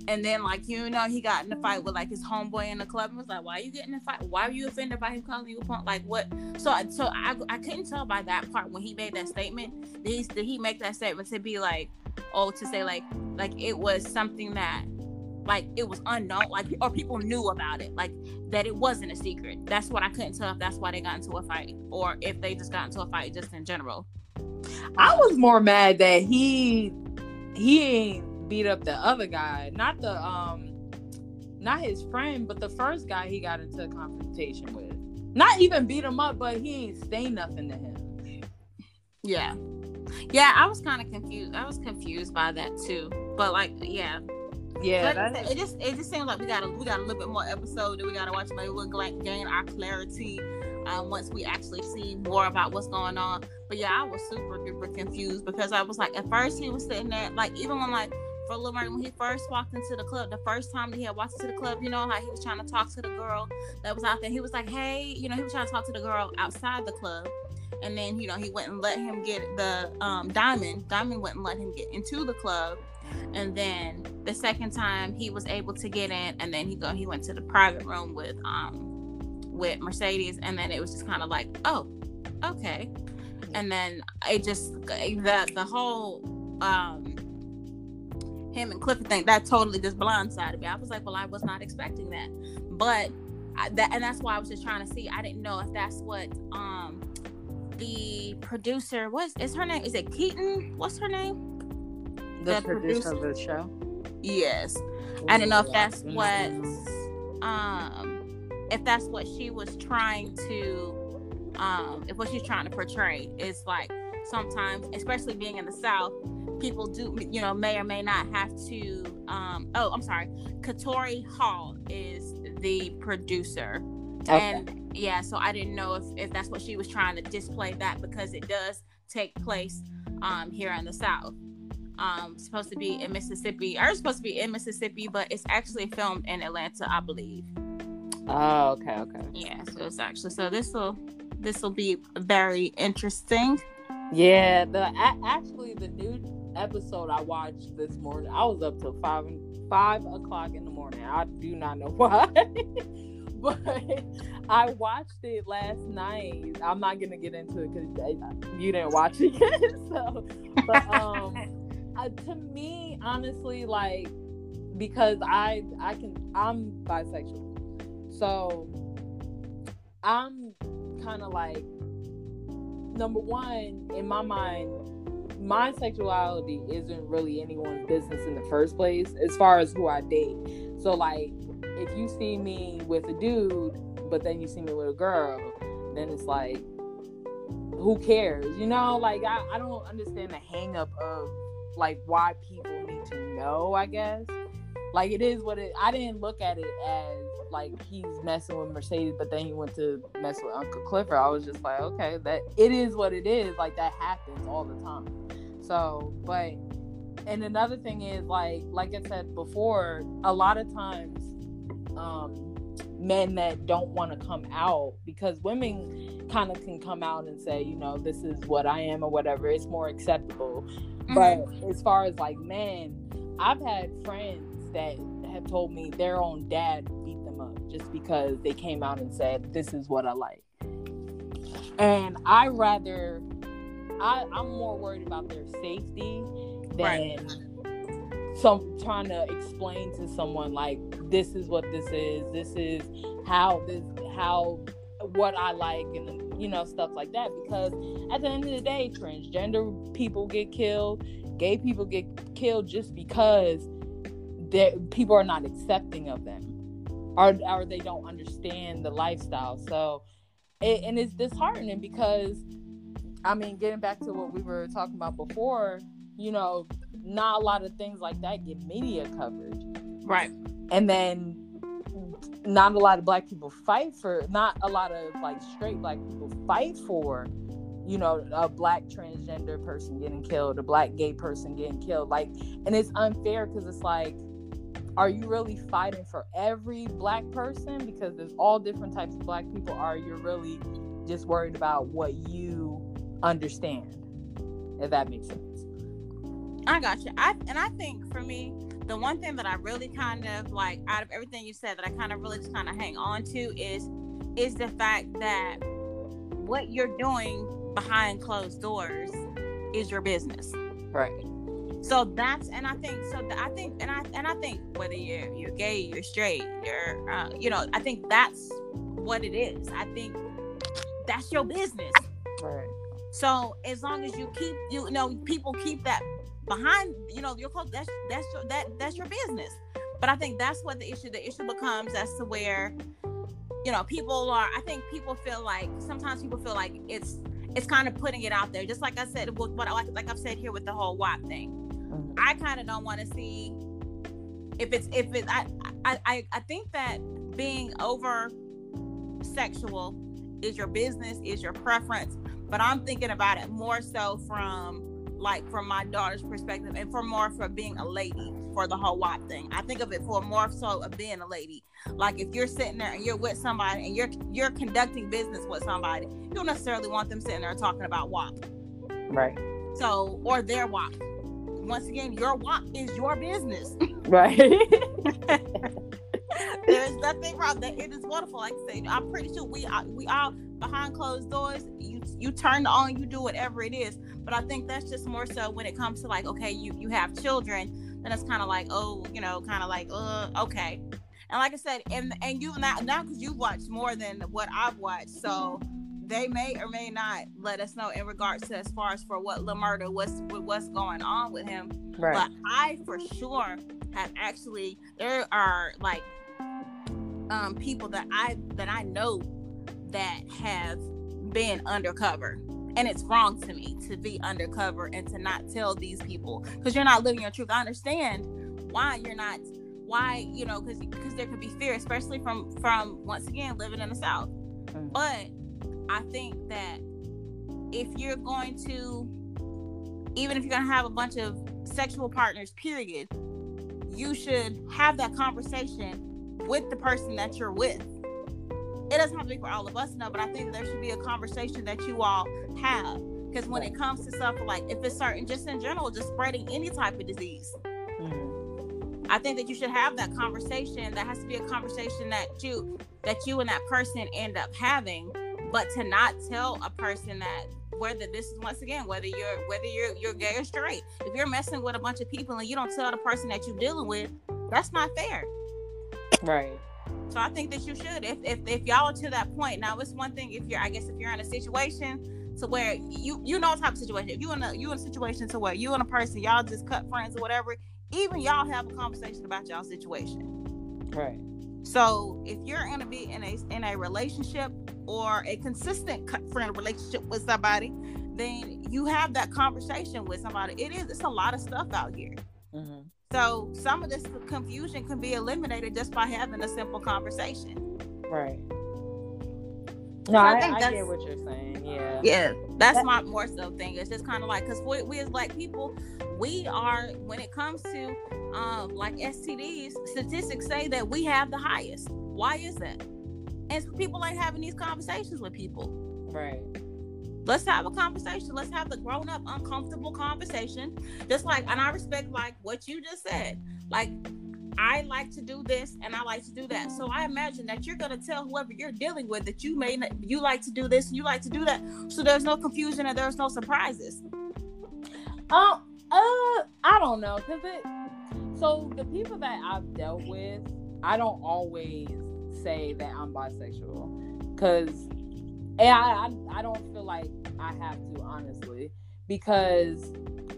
S1: And then like you know he got in a fight with like his homeboy in the club and was like why are you getting in a fight? Why are you offended by him calling you a punk? Like what? So so I, I couldn't tell by that part when he made that statement. Did he, did he make that statement to be like oh to say like like it was something that like it was unknown like or people knew about it like that it wasn't a secret that's what i couldn't tell if that's why they got into a fight or if they just got into a fight just in general
S2: I was more mad that he he ain't beat up the other guy, not the um, not his friend, but the first guy he got into a confrontation with. Not even beat him up, but he ain't say nothing to him.
S1: yeah yeah i was kind of confused i was confused by that too but like yeah
S2: Yeah,
S1: Like said, it just it just seems like we got a we got a little bit more episode that we got to watch. Maybe we'll like gain our clarity um, once we actually see more about what's going on. But yeah, I was super duper confused because I was like, at first he was sitting there, like even when like for Lil Murda when he first walked into the club, the first time that he had walked into the club, you know how he was trying to talk to the girl that was out there. He was like, hey, you know, he was trying to talk to the girl outside the club. And then, you know, he went and let him get the um, diamond. Diamond went and let him get into the club and then the second time he was able to get in and then he go he went to the private room with um with mercedes and then it was just kind of like oh okay. And then it just the the whole um him and clifford thing that totally just blindsided me. I was like well i was not expecting that. But I, that and that's why i was just trying to see i didn't know if that's what um the producer was is her name is it keaton? What's her name
S2: the producer of the show.
S1: Yes. I don't know if that's
S2: Ooh,
S1: what um if that's what she was trying to um if what she's trying to portray is like sometimes especially being in the south people do you know may or may not have to um oh i'm sorry katori hall is the producer
S2: Okay.
S1: and yeah so i didn't know if if that's what she was trying to display that because it does take place um here in the south um supposed to be in mississippi or it's supposed to be in mississippi but it's actually filmed in atlanta i believe
S2: Oh, okay, okay.
S1: yeah so it's actually so this will this will be very interesting
S2: Yeah, the a- actually the new episode I watched this morning, I was up till five five o'clock in the morning. I do not know why, but I watched it last night. I'm not gonna get into it because you didn't watch it yet. So, but um, uh, to me, honestly, like because I I can I'm bisexual, so I'm kind of like number one in my mind my sexuality isn't really anyone's business in the first place as far as who i date. So like if you see me with a dude but then you see me with a girl then it's like who cares? You know like i, I don't understand the hang up of like why people need to know i guess like it is what it i didn't look at it as like he's messing with Mercedes, but then he went to mess with Uncle Clifford. I was just like, okay, that it is what it is. Like that happens all the time. So, but and another thing is like like I said before, a lot of times um men that don't want to come out because women kind of can come out and say, you know, this is what I am or whatever. It's more acceptable. Mm-hmm. But as far as like men, I've had friends that have told me their own dad beat them up just because they came out and said, This is what I like. And I rather I, I'm more worried about their safety than
S1: Right.
S2: Some trying to explain to someone like this is what this is, this is how this how what I like and you know stuff like that. Because at the end of the day transgender people get killed gay people get killed just because that people are not accepting of them or or they don't understand the lifestyle. So it, and it's disheartening because I mean getting back to what we were talking about before you know not a lot of things like that get media coverage
S1: right
S2: and then not a lot of black people fight for not a lot of like straight black people fight for you know, a black transgender person getting killed, a black gay person getting killed. Like, and it's unfair because it's like, are you really fighting for every black person? Because there's all different types of black people. Are you really just worried about what you understand? If that makes sense.
S1: I got you. I and I think for me, the one thing that I really kind of like out of everything you said that I kind of really just kind of hang on to is is the fact that what you're doing behind closed doors is your business.
S2: Right.
S1: So that's and I think so I think and I and I think whether you're you're gay, you're straight, you're uh, you know, I think that's what it is. I think that's your business.
S2: Right.
S1: So as long as you keep you know people keep that behind you know your clothes that's that's your, that that's your business. But I think that's what the issue the issue becomes as to where you know people are I think people feel like sometimes people feel like it's it's kind of putting it out there just like I said what, what like, like I've said here with the whole WAP thing. Mm-hmm. I kind of don't want to see if it's if it I, I I think that being over sexual is your business is your preference but i'm thinking about it more so from like from my daughter's perspective and for more for being a lady for the whole WAP thing. I think of it for more so of being a lady. Like if you're sitting there and you're with somebody and you're you're conducting business with somebody, you don't necessarily want them sitting there talking about WAP.
S2: Right.
S1: So or their WAP. Once again, your WAP is your business.
S2: Right.
S1: There's nothing wrong. That it is wonderful. Like I say, I'm pretty sure we are, we all behind closed doors. You you turn on, you do whatever it is. But I think that's just more so when it comes to like, okay, you you have children, then it's kind of like, oh, you know, kind of like, uh, okay. And like I said, and and you now now because you've watched more than what I've watched, so they may or may not let us know in regards to as far as for what Lil Murda what's what's going on with him.
S2: Right.
S1: But I for sure have actually there are like um, people that I that I know that have been undercover and it's wrong to me to be undercover and to not tell these people because you're not living your truth i understand why you're not why you know because because there could be fear especially from from once again living in the south mm. but i think that if you're going to even if you're going to have a bunch of sexual partners period you should have that conversation with the person that you're with. It doesn't have to be for all of us now, but I think there should be a conversation that you all have. Because when it comes to stuff like if it's certain, just in general, just spreading any type of disease, mm-hmm. I think that you should have that conversation. That has to be a conversation that you that you and that person end up having. But to not tell a person that whether this is once again whether you're whether you're you're gay or straight, if you're messing with a bunch of people and you don't tell the person that you're dealing with, that's not fair.
S2: Right.
S1: So I think that you should. If, if if y'all are to that point, now it's one thing if you're I guess if you're in a situation to where you you know type of situation. If you in a you in a situation to where you and a person, y'all just cut friends or whatever, even y'all have a conversation about y'all situation.
S2: Right.
S1: So if you're gonna be in a in a relationship or a consistent cut friend relationship with somebody, then you have that conversation with somebody. It is it's a lot of stuff out here. Mm-hmm. So some of this confusion can be eliminated just by having a simple conversation.
S2: Right. No, so I, I, think I get what you're saying. Yeah.
S1: Yeah, that's that, my more so thing. It's just kind of like because we, we as black people, we are when it comes to um like STDs, statistics say that we have the highest. Why is that? And people ain't having these conversations with people.
S2: Right.
S1: Let's have a conversation. Let's have the grown up, uncomfortable conversation. Just like, and I respect like what you just said. Like, I like to do this and I like to do that. So I imagine that you're gonna tell whoever you're dealing with that you may not, you like to do this, and you like to do that. So there's no confusion and there's no surprises.
S2: Um, uh, I don't know, cause it. So the people that I've dealt with, I don't always say that I'm bisexual, cause and I, I, I don't feel like I have to honestly because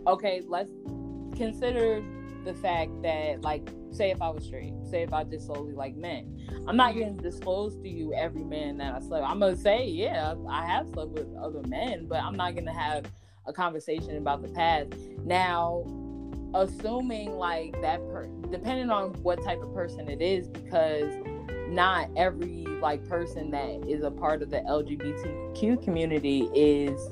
S2: okay, let's consider the fact that like say if I was straight, say if I just solely like men, I'm not gonna disclose to you every man that I slept. I'm gonna say yeah, I have slept with other men, but I'm not gonna have a conversation about the past. Now, assuming like that per depending on what type of person it is, because not every like person that is a part of the LGBTQ community is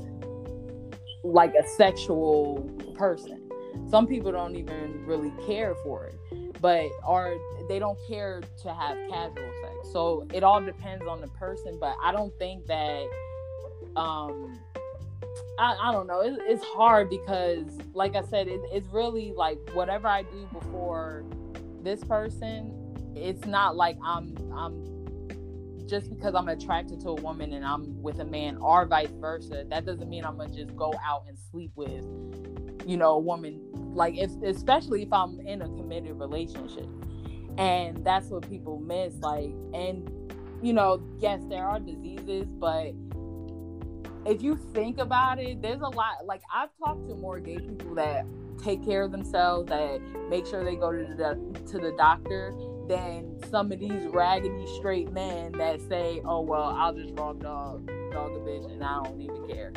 S2: like a sexual person. Some people don't even really care for it, but are they don't care to have casual sex. So it all depends on the person, but I don't think that um I, I don't know. It, it's hard because, like I said, it, it's really like whatever I do before this person. It's not like I'm I'm just because I'm attracted to a woman and I'm with a man, or vice versa. That doesn't mean I'm gonna just go out and sleep with, you know, a woman. Like if especially if I'm in a committed relationship, and that's what people miss. Like, and you know, yes, there are diseases, but if you think about it, there's a lot. Like I've talked to more gay people that take care of themselves, that make sure they go to the to the doctor, than some of these raggedy straight men that say, "Oh well, I'll just raw dog dog a bitch and I don't even care."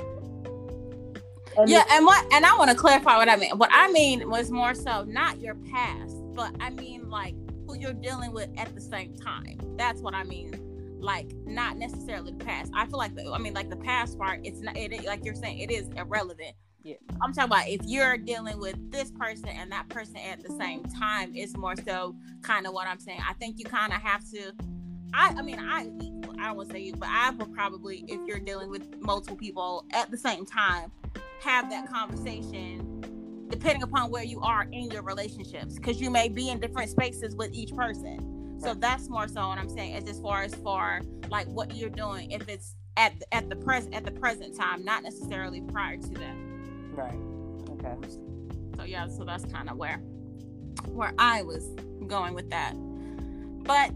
S1: And yeah, and what and I want to clarify what I mean. What I mean was more so not your past, but I mean like who you're dealing with at the same time. That's what I mean like not necessarily the past. I feel like the I mean like the past part it's not it like you're saying it is irrelevant. Yeah. I'm talking about if you're dealing with this person and that person at the same time, it's more so kind of what I'm saying. I think you kind of have to I I mean I I would say you, but I would probably if you're dealing with multiple people at the same time, have that conversation depending upon where you are in your relationships because you may be in different spaces with each person so that's more so what I'm saying is as far as far like what you're doing if it's at at the present at the present time, not necessarily prior to that.
S2: Right. Okay.
S1: So yeah, so that's kind of where where I was going with that. But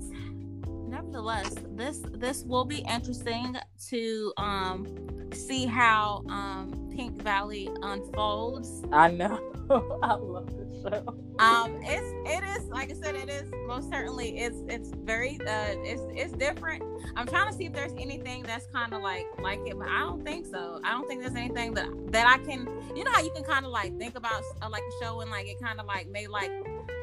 S1: nevertheless, this this will be interesting to um see how um Pink Valley unfolds.
S2: I know. I love this show.
S1: Um, it's it is like I said, it is most certainly it's it's very uh it's it's different. I'm trying to see if there's anything that's kind of like like it, but I don't think so. I don't think there's anything that that I can. You know how you can kind of like think about uh, like a show and like it kind of like may like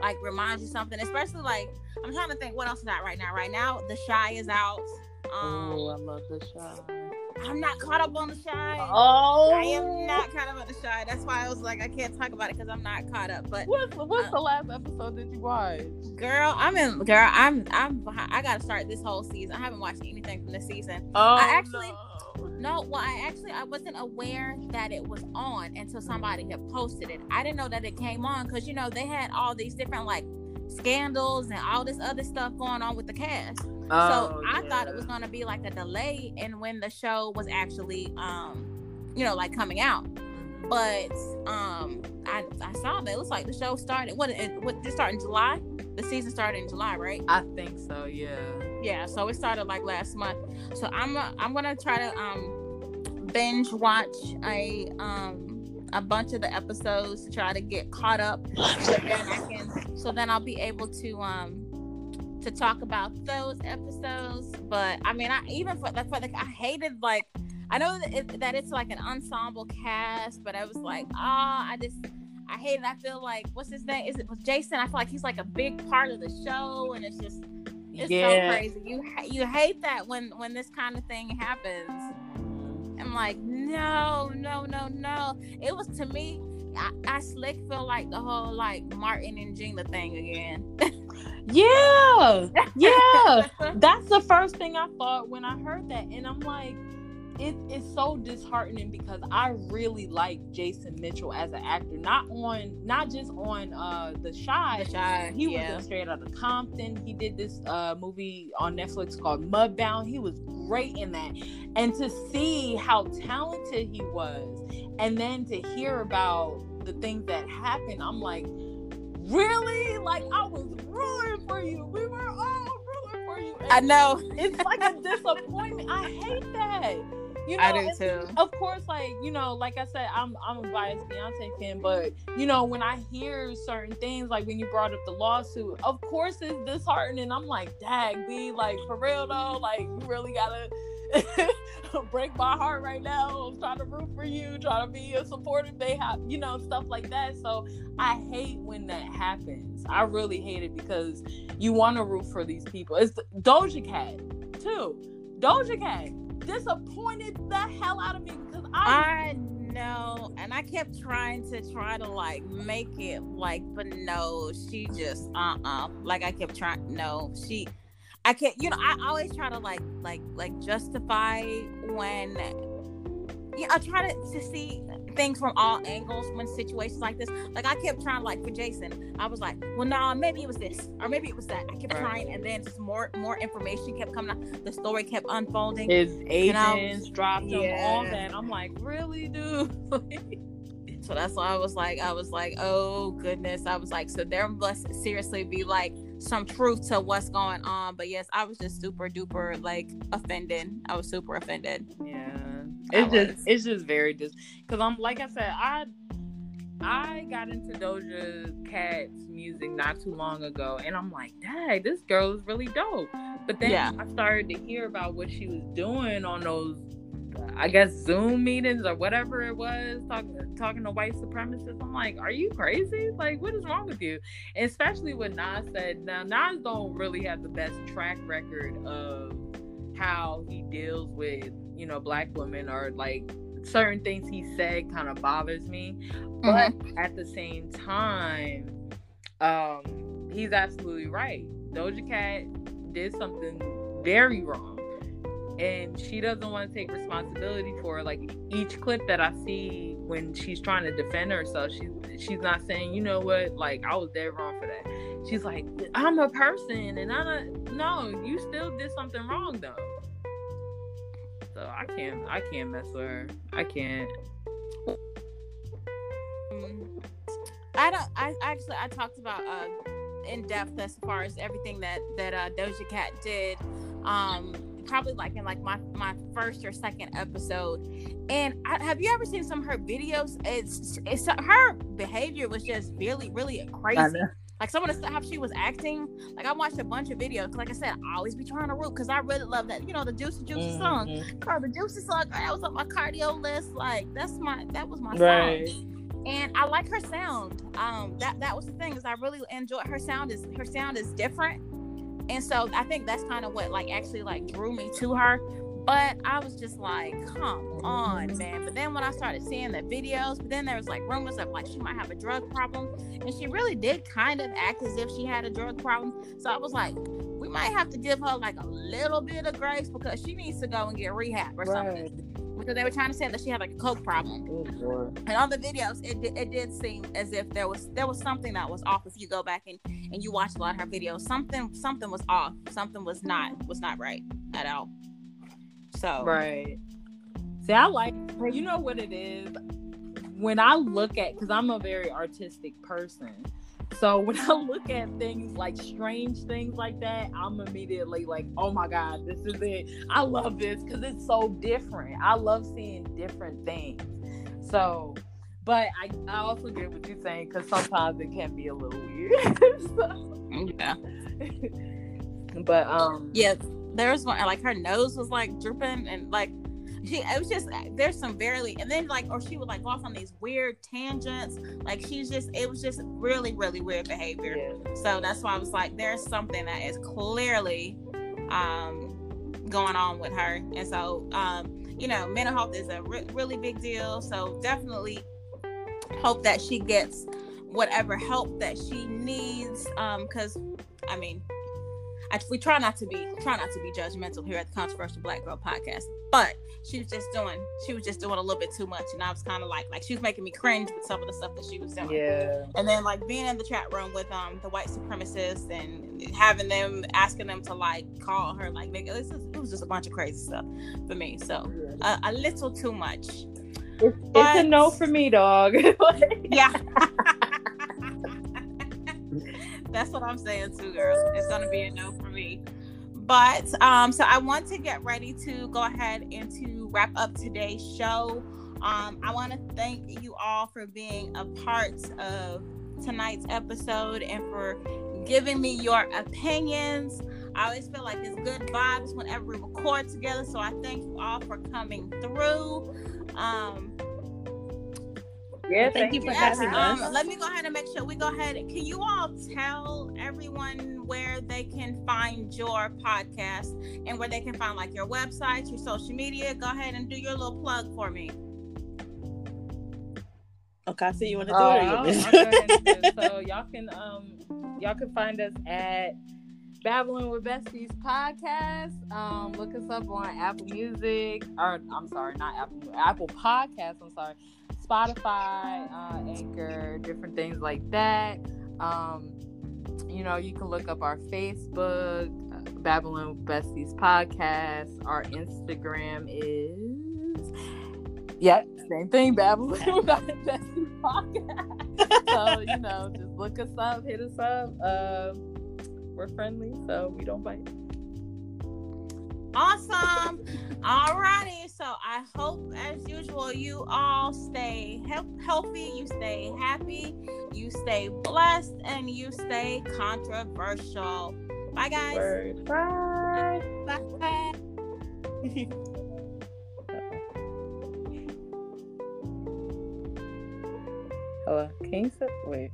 S1: like remind you something, especially like I'm trying to think what else is out right now. Right now, The Chi is out.
S2: Um, oh, I love The Chi.
S1: I'm not caught up on the Chi.
S2: Oh,
S1: I am not caught up on the Chi. That's why I was like, I can't talk about it because I'm not caught up. But
S2: what's what's uh, the last episode that you watched?
S1: Girl, I'm in. Girl, I'm I'm. Behind, I gotta start this whole season. I haven't watched anything from this season.
S2: Oh,
S1: I actually. No. No, well, I actually I wasn't aware that it was on until somebody had posted it. I didn't know that it came on because you know they had all these different like scandals and all this other stuff going on with the cast. Oh, so I yeah. thought it was gonna be like a delay in when the show was actually um you know like coming out. But um I I saw that it looks like the show started what it what did start in July? The season started in July, right?
S2: I think so, yeah.
S1: Yeah, so it started like last month. So I'm uh, I'm gonna try to um binge watch a um a bunch of the episodes to try to get caught up so then I can so then I'll be able to um to talk about those episodes. But I mean, I even for for the I hated like I know that, it, that it's like an ensemble cast, but I was like, ah, oh, I just I hate it. I feel like what's his name? Is it Jason? I feel like he's like a big part of the show, and it's just it's yeah. so crazy. You you hate that when when this kind of thing happens. I'm like, no, no, no, no. It was to me. I, I slick feel like the whole like Martin and Gina thing again.
S2: Yeah, yeah. That's the first thing I thought when I heard that, and I'm like, it is so disheartening because I really like Jason Mitchell as an actor. Not on, not just on uh the Chi.
S1: The Chi.
S2: He
S1: yeah.
S2: was straight out of Compton. He did this uh movie on Netflix called Mudbound. He was great in that, and to see how talented he was, and then to hear about the things that happened, I'm like really? Like I was rooting for you. We were all rooting for you.
S1: I know.
S2: It's like a disappointment. I hate that. You know,
S1: I do too.
S2: Of course, like you know, like I said, I'm I'm a biased Beyonce fan, but you know, when I hear certain things, like when you brought up the lawsuit, of course it's disheartening. I'm like, dag, be like for real though, like you really gotta break my heart right now. I'm trying to root for you, trying to be a supportive. They have, you know, stuff like that. So I hate when that happens. I really hate it because you want to root for these people. It's the, Doja Cat too. Doja Cat disappointed the hell out of me because I,
S1: I no, and I kept trying to try to like make it like, but no, she just uh uh Like I kept trying, no, she, I can't. You know, I always try to like like like justify when. Yeah, I try to, to see things from all angles when situations like this. Like I kept trying, like for Jason, I was like, well, no, nah, maybe it was this, or maybe it was that. I kept right. trying, and then just more more information kept coming out. The story kept unfolding.
S2: His agents dropped yeah. him all that. I'm like, really, dude.
S1: so that's why I was like, I was like, oh goodness. I was like, so there must seriously be like some truth to what's going on. But yes, I was just super duper like offended. I was super offended.
S2: Yeah it's just it's just very just because I'm like I said I I got into Doja Cat's music not too long ago, and I'm like, dang, this girl is really dope. But then yeah. I started to hear about what she was doing on those, I guess, Zoom meetings or whatever it was, talking talking to white supremacists. I'm like, are you crazy? Like, what is wrong with you? And especially what Nas said. Now, Nas don't really have the best track record of how he deals with you know black women or like certain things he said kind of bothers me. But mm-hmm. at the same time um he's absolutely right. Doja cat did something very wrong. And she doesn't want to take responsibility for like each clip that i see when she's trying to defend herself she's she's not saying you know what like i was dead wrong for that she's like i'm a person and i don't no you still did something wrong though so I can't I can't mess with her. I can't.
S1: I don't. I actually I talked about uh in depth as far as everything that that uh, Doja Cat did. Um, probably like in like my my first or second episode. And I, have you ever seen some of her videos? It's it's her behavior was just really really crazy. Like some of the stuff she was acting, like I watched a bunch of videos. Like I said, I always be trying to root because I really love that. You know, the Juicy Juicy mm-hmm. song. Girl, the Juicy song, that was on my cardio list. Like that's my that was my right. song. And I like her sound. Um, that that was the thing is I really enjoy her sound. Is her sound is different, and so I think that's kind of what like actually like drew me to her. But I was just like, come on, man. But then when I started seeing the videos, but then there was like rumors of like she might have a drug problem. And she really did kind of act as if she had a drug problem. So I was like, we might have to give her like a little bit of grace because she needs to go and get rehab or right. something. Because they were trying to say that she had like a coke problem. Oh, and on the videos, it, it did seem as if there was there was something that was off. If you go back and, and you watch a lot of her videos, something something was off. Something was not was not right at all. So
S2: right. See, I like you know what it is when I look at because I'm a very artistic person. So when I look at things like strange things like that, I'm immediately like, oh my God, this is it. I love this because it's so different. I love seeing different things. So, but I, I also get what you're saying because sometimes it can be a little weird. so,
S1: yeah.
S2: but um
S1: Yes, there was one like her nose was like drooping and like she it was just there's some very and then like or she would like go off on these weird tangents. Like she's just it was just really really weird behavior. Yeah. so that's why i was like there's something that is clearly um going on with her. And so um you know mental health is a re- really big deal. So definitely hope that she gets whatever help that she needs um because i mean I, we try not to be try not to be judgmental here at the Controversial Black Girl Podcast, but she was just doing she was just doing a little bit too much, and I was kind of like like she was making me cringe with some of the stuff that she was doing.
S2: Yeah.
S1: And then like being in the chat room with um the white supremacists and having them asking them to like call her like nigga, this is, it was just a bunch of crazy stuff for me. So uh, a little too much.
S2: It's, but, it's a no for me, dog.
S1: yeah. That's what I'm saying too, girl. It's gonna be a no for me. But um, so I want to get ready to go ahead and to wrap up today's show. Um, I want to thank you all for being a part of tonight's episode and for giving me your opinions. I always feel like it's good vibes whenever we record together. So I thank you all for coming through. Um,
S3: yeah, thank, thank you for yes, having um,
S1: us. Let me go ahead and make sure we go ahead. Can you all tell everyone where they can find your podcast and where they can find like your websites, your social media? Go ahead and do your little plug for me.
S3: Okay, so you want to do
S2: Oh,
S3: it? You
S2: I'll-
S3: want me to
S2: I'll
S3: do
S2: go ahead and do
S3: it?
S2: it. so y'all can um y'all can find us at Babbling with Besties podcast. Um, look us up on Apple Music, or I'm sorry, not Apple Apple Podcasts. I'm sorry, Spotify, uh, Anchor, different things like that. Um, you know, you can look up our Facebook, uh, with Besties podcast. Our Instagram is yeah, same thing, Babbling Besties podcast. so you know, just look us up, hit us up. Uh, we're friendly, so we don't bite.
S1: Awesome. Alrighty. So I hope, as usual, you all stay he- healthy, you stay happy, you stay blessed, and you stay controversial. Bye, guys.
S2: Word. Bye.
S1: Bye.
S2: Hello. Can you say wait?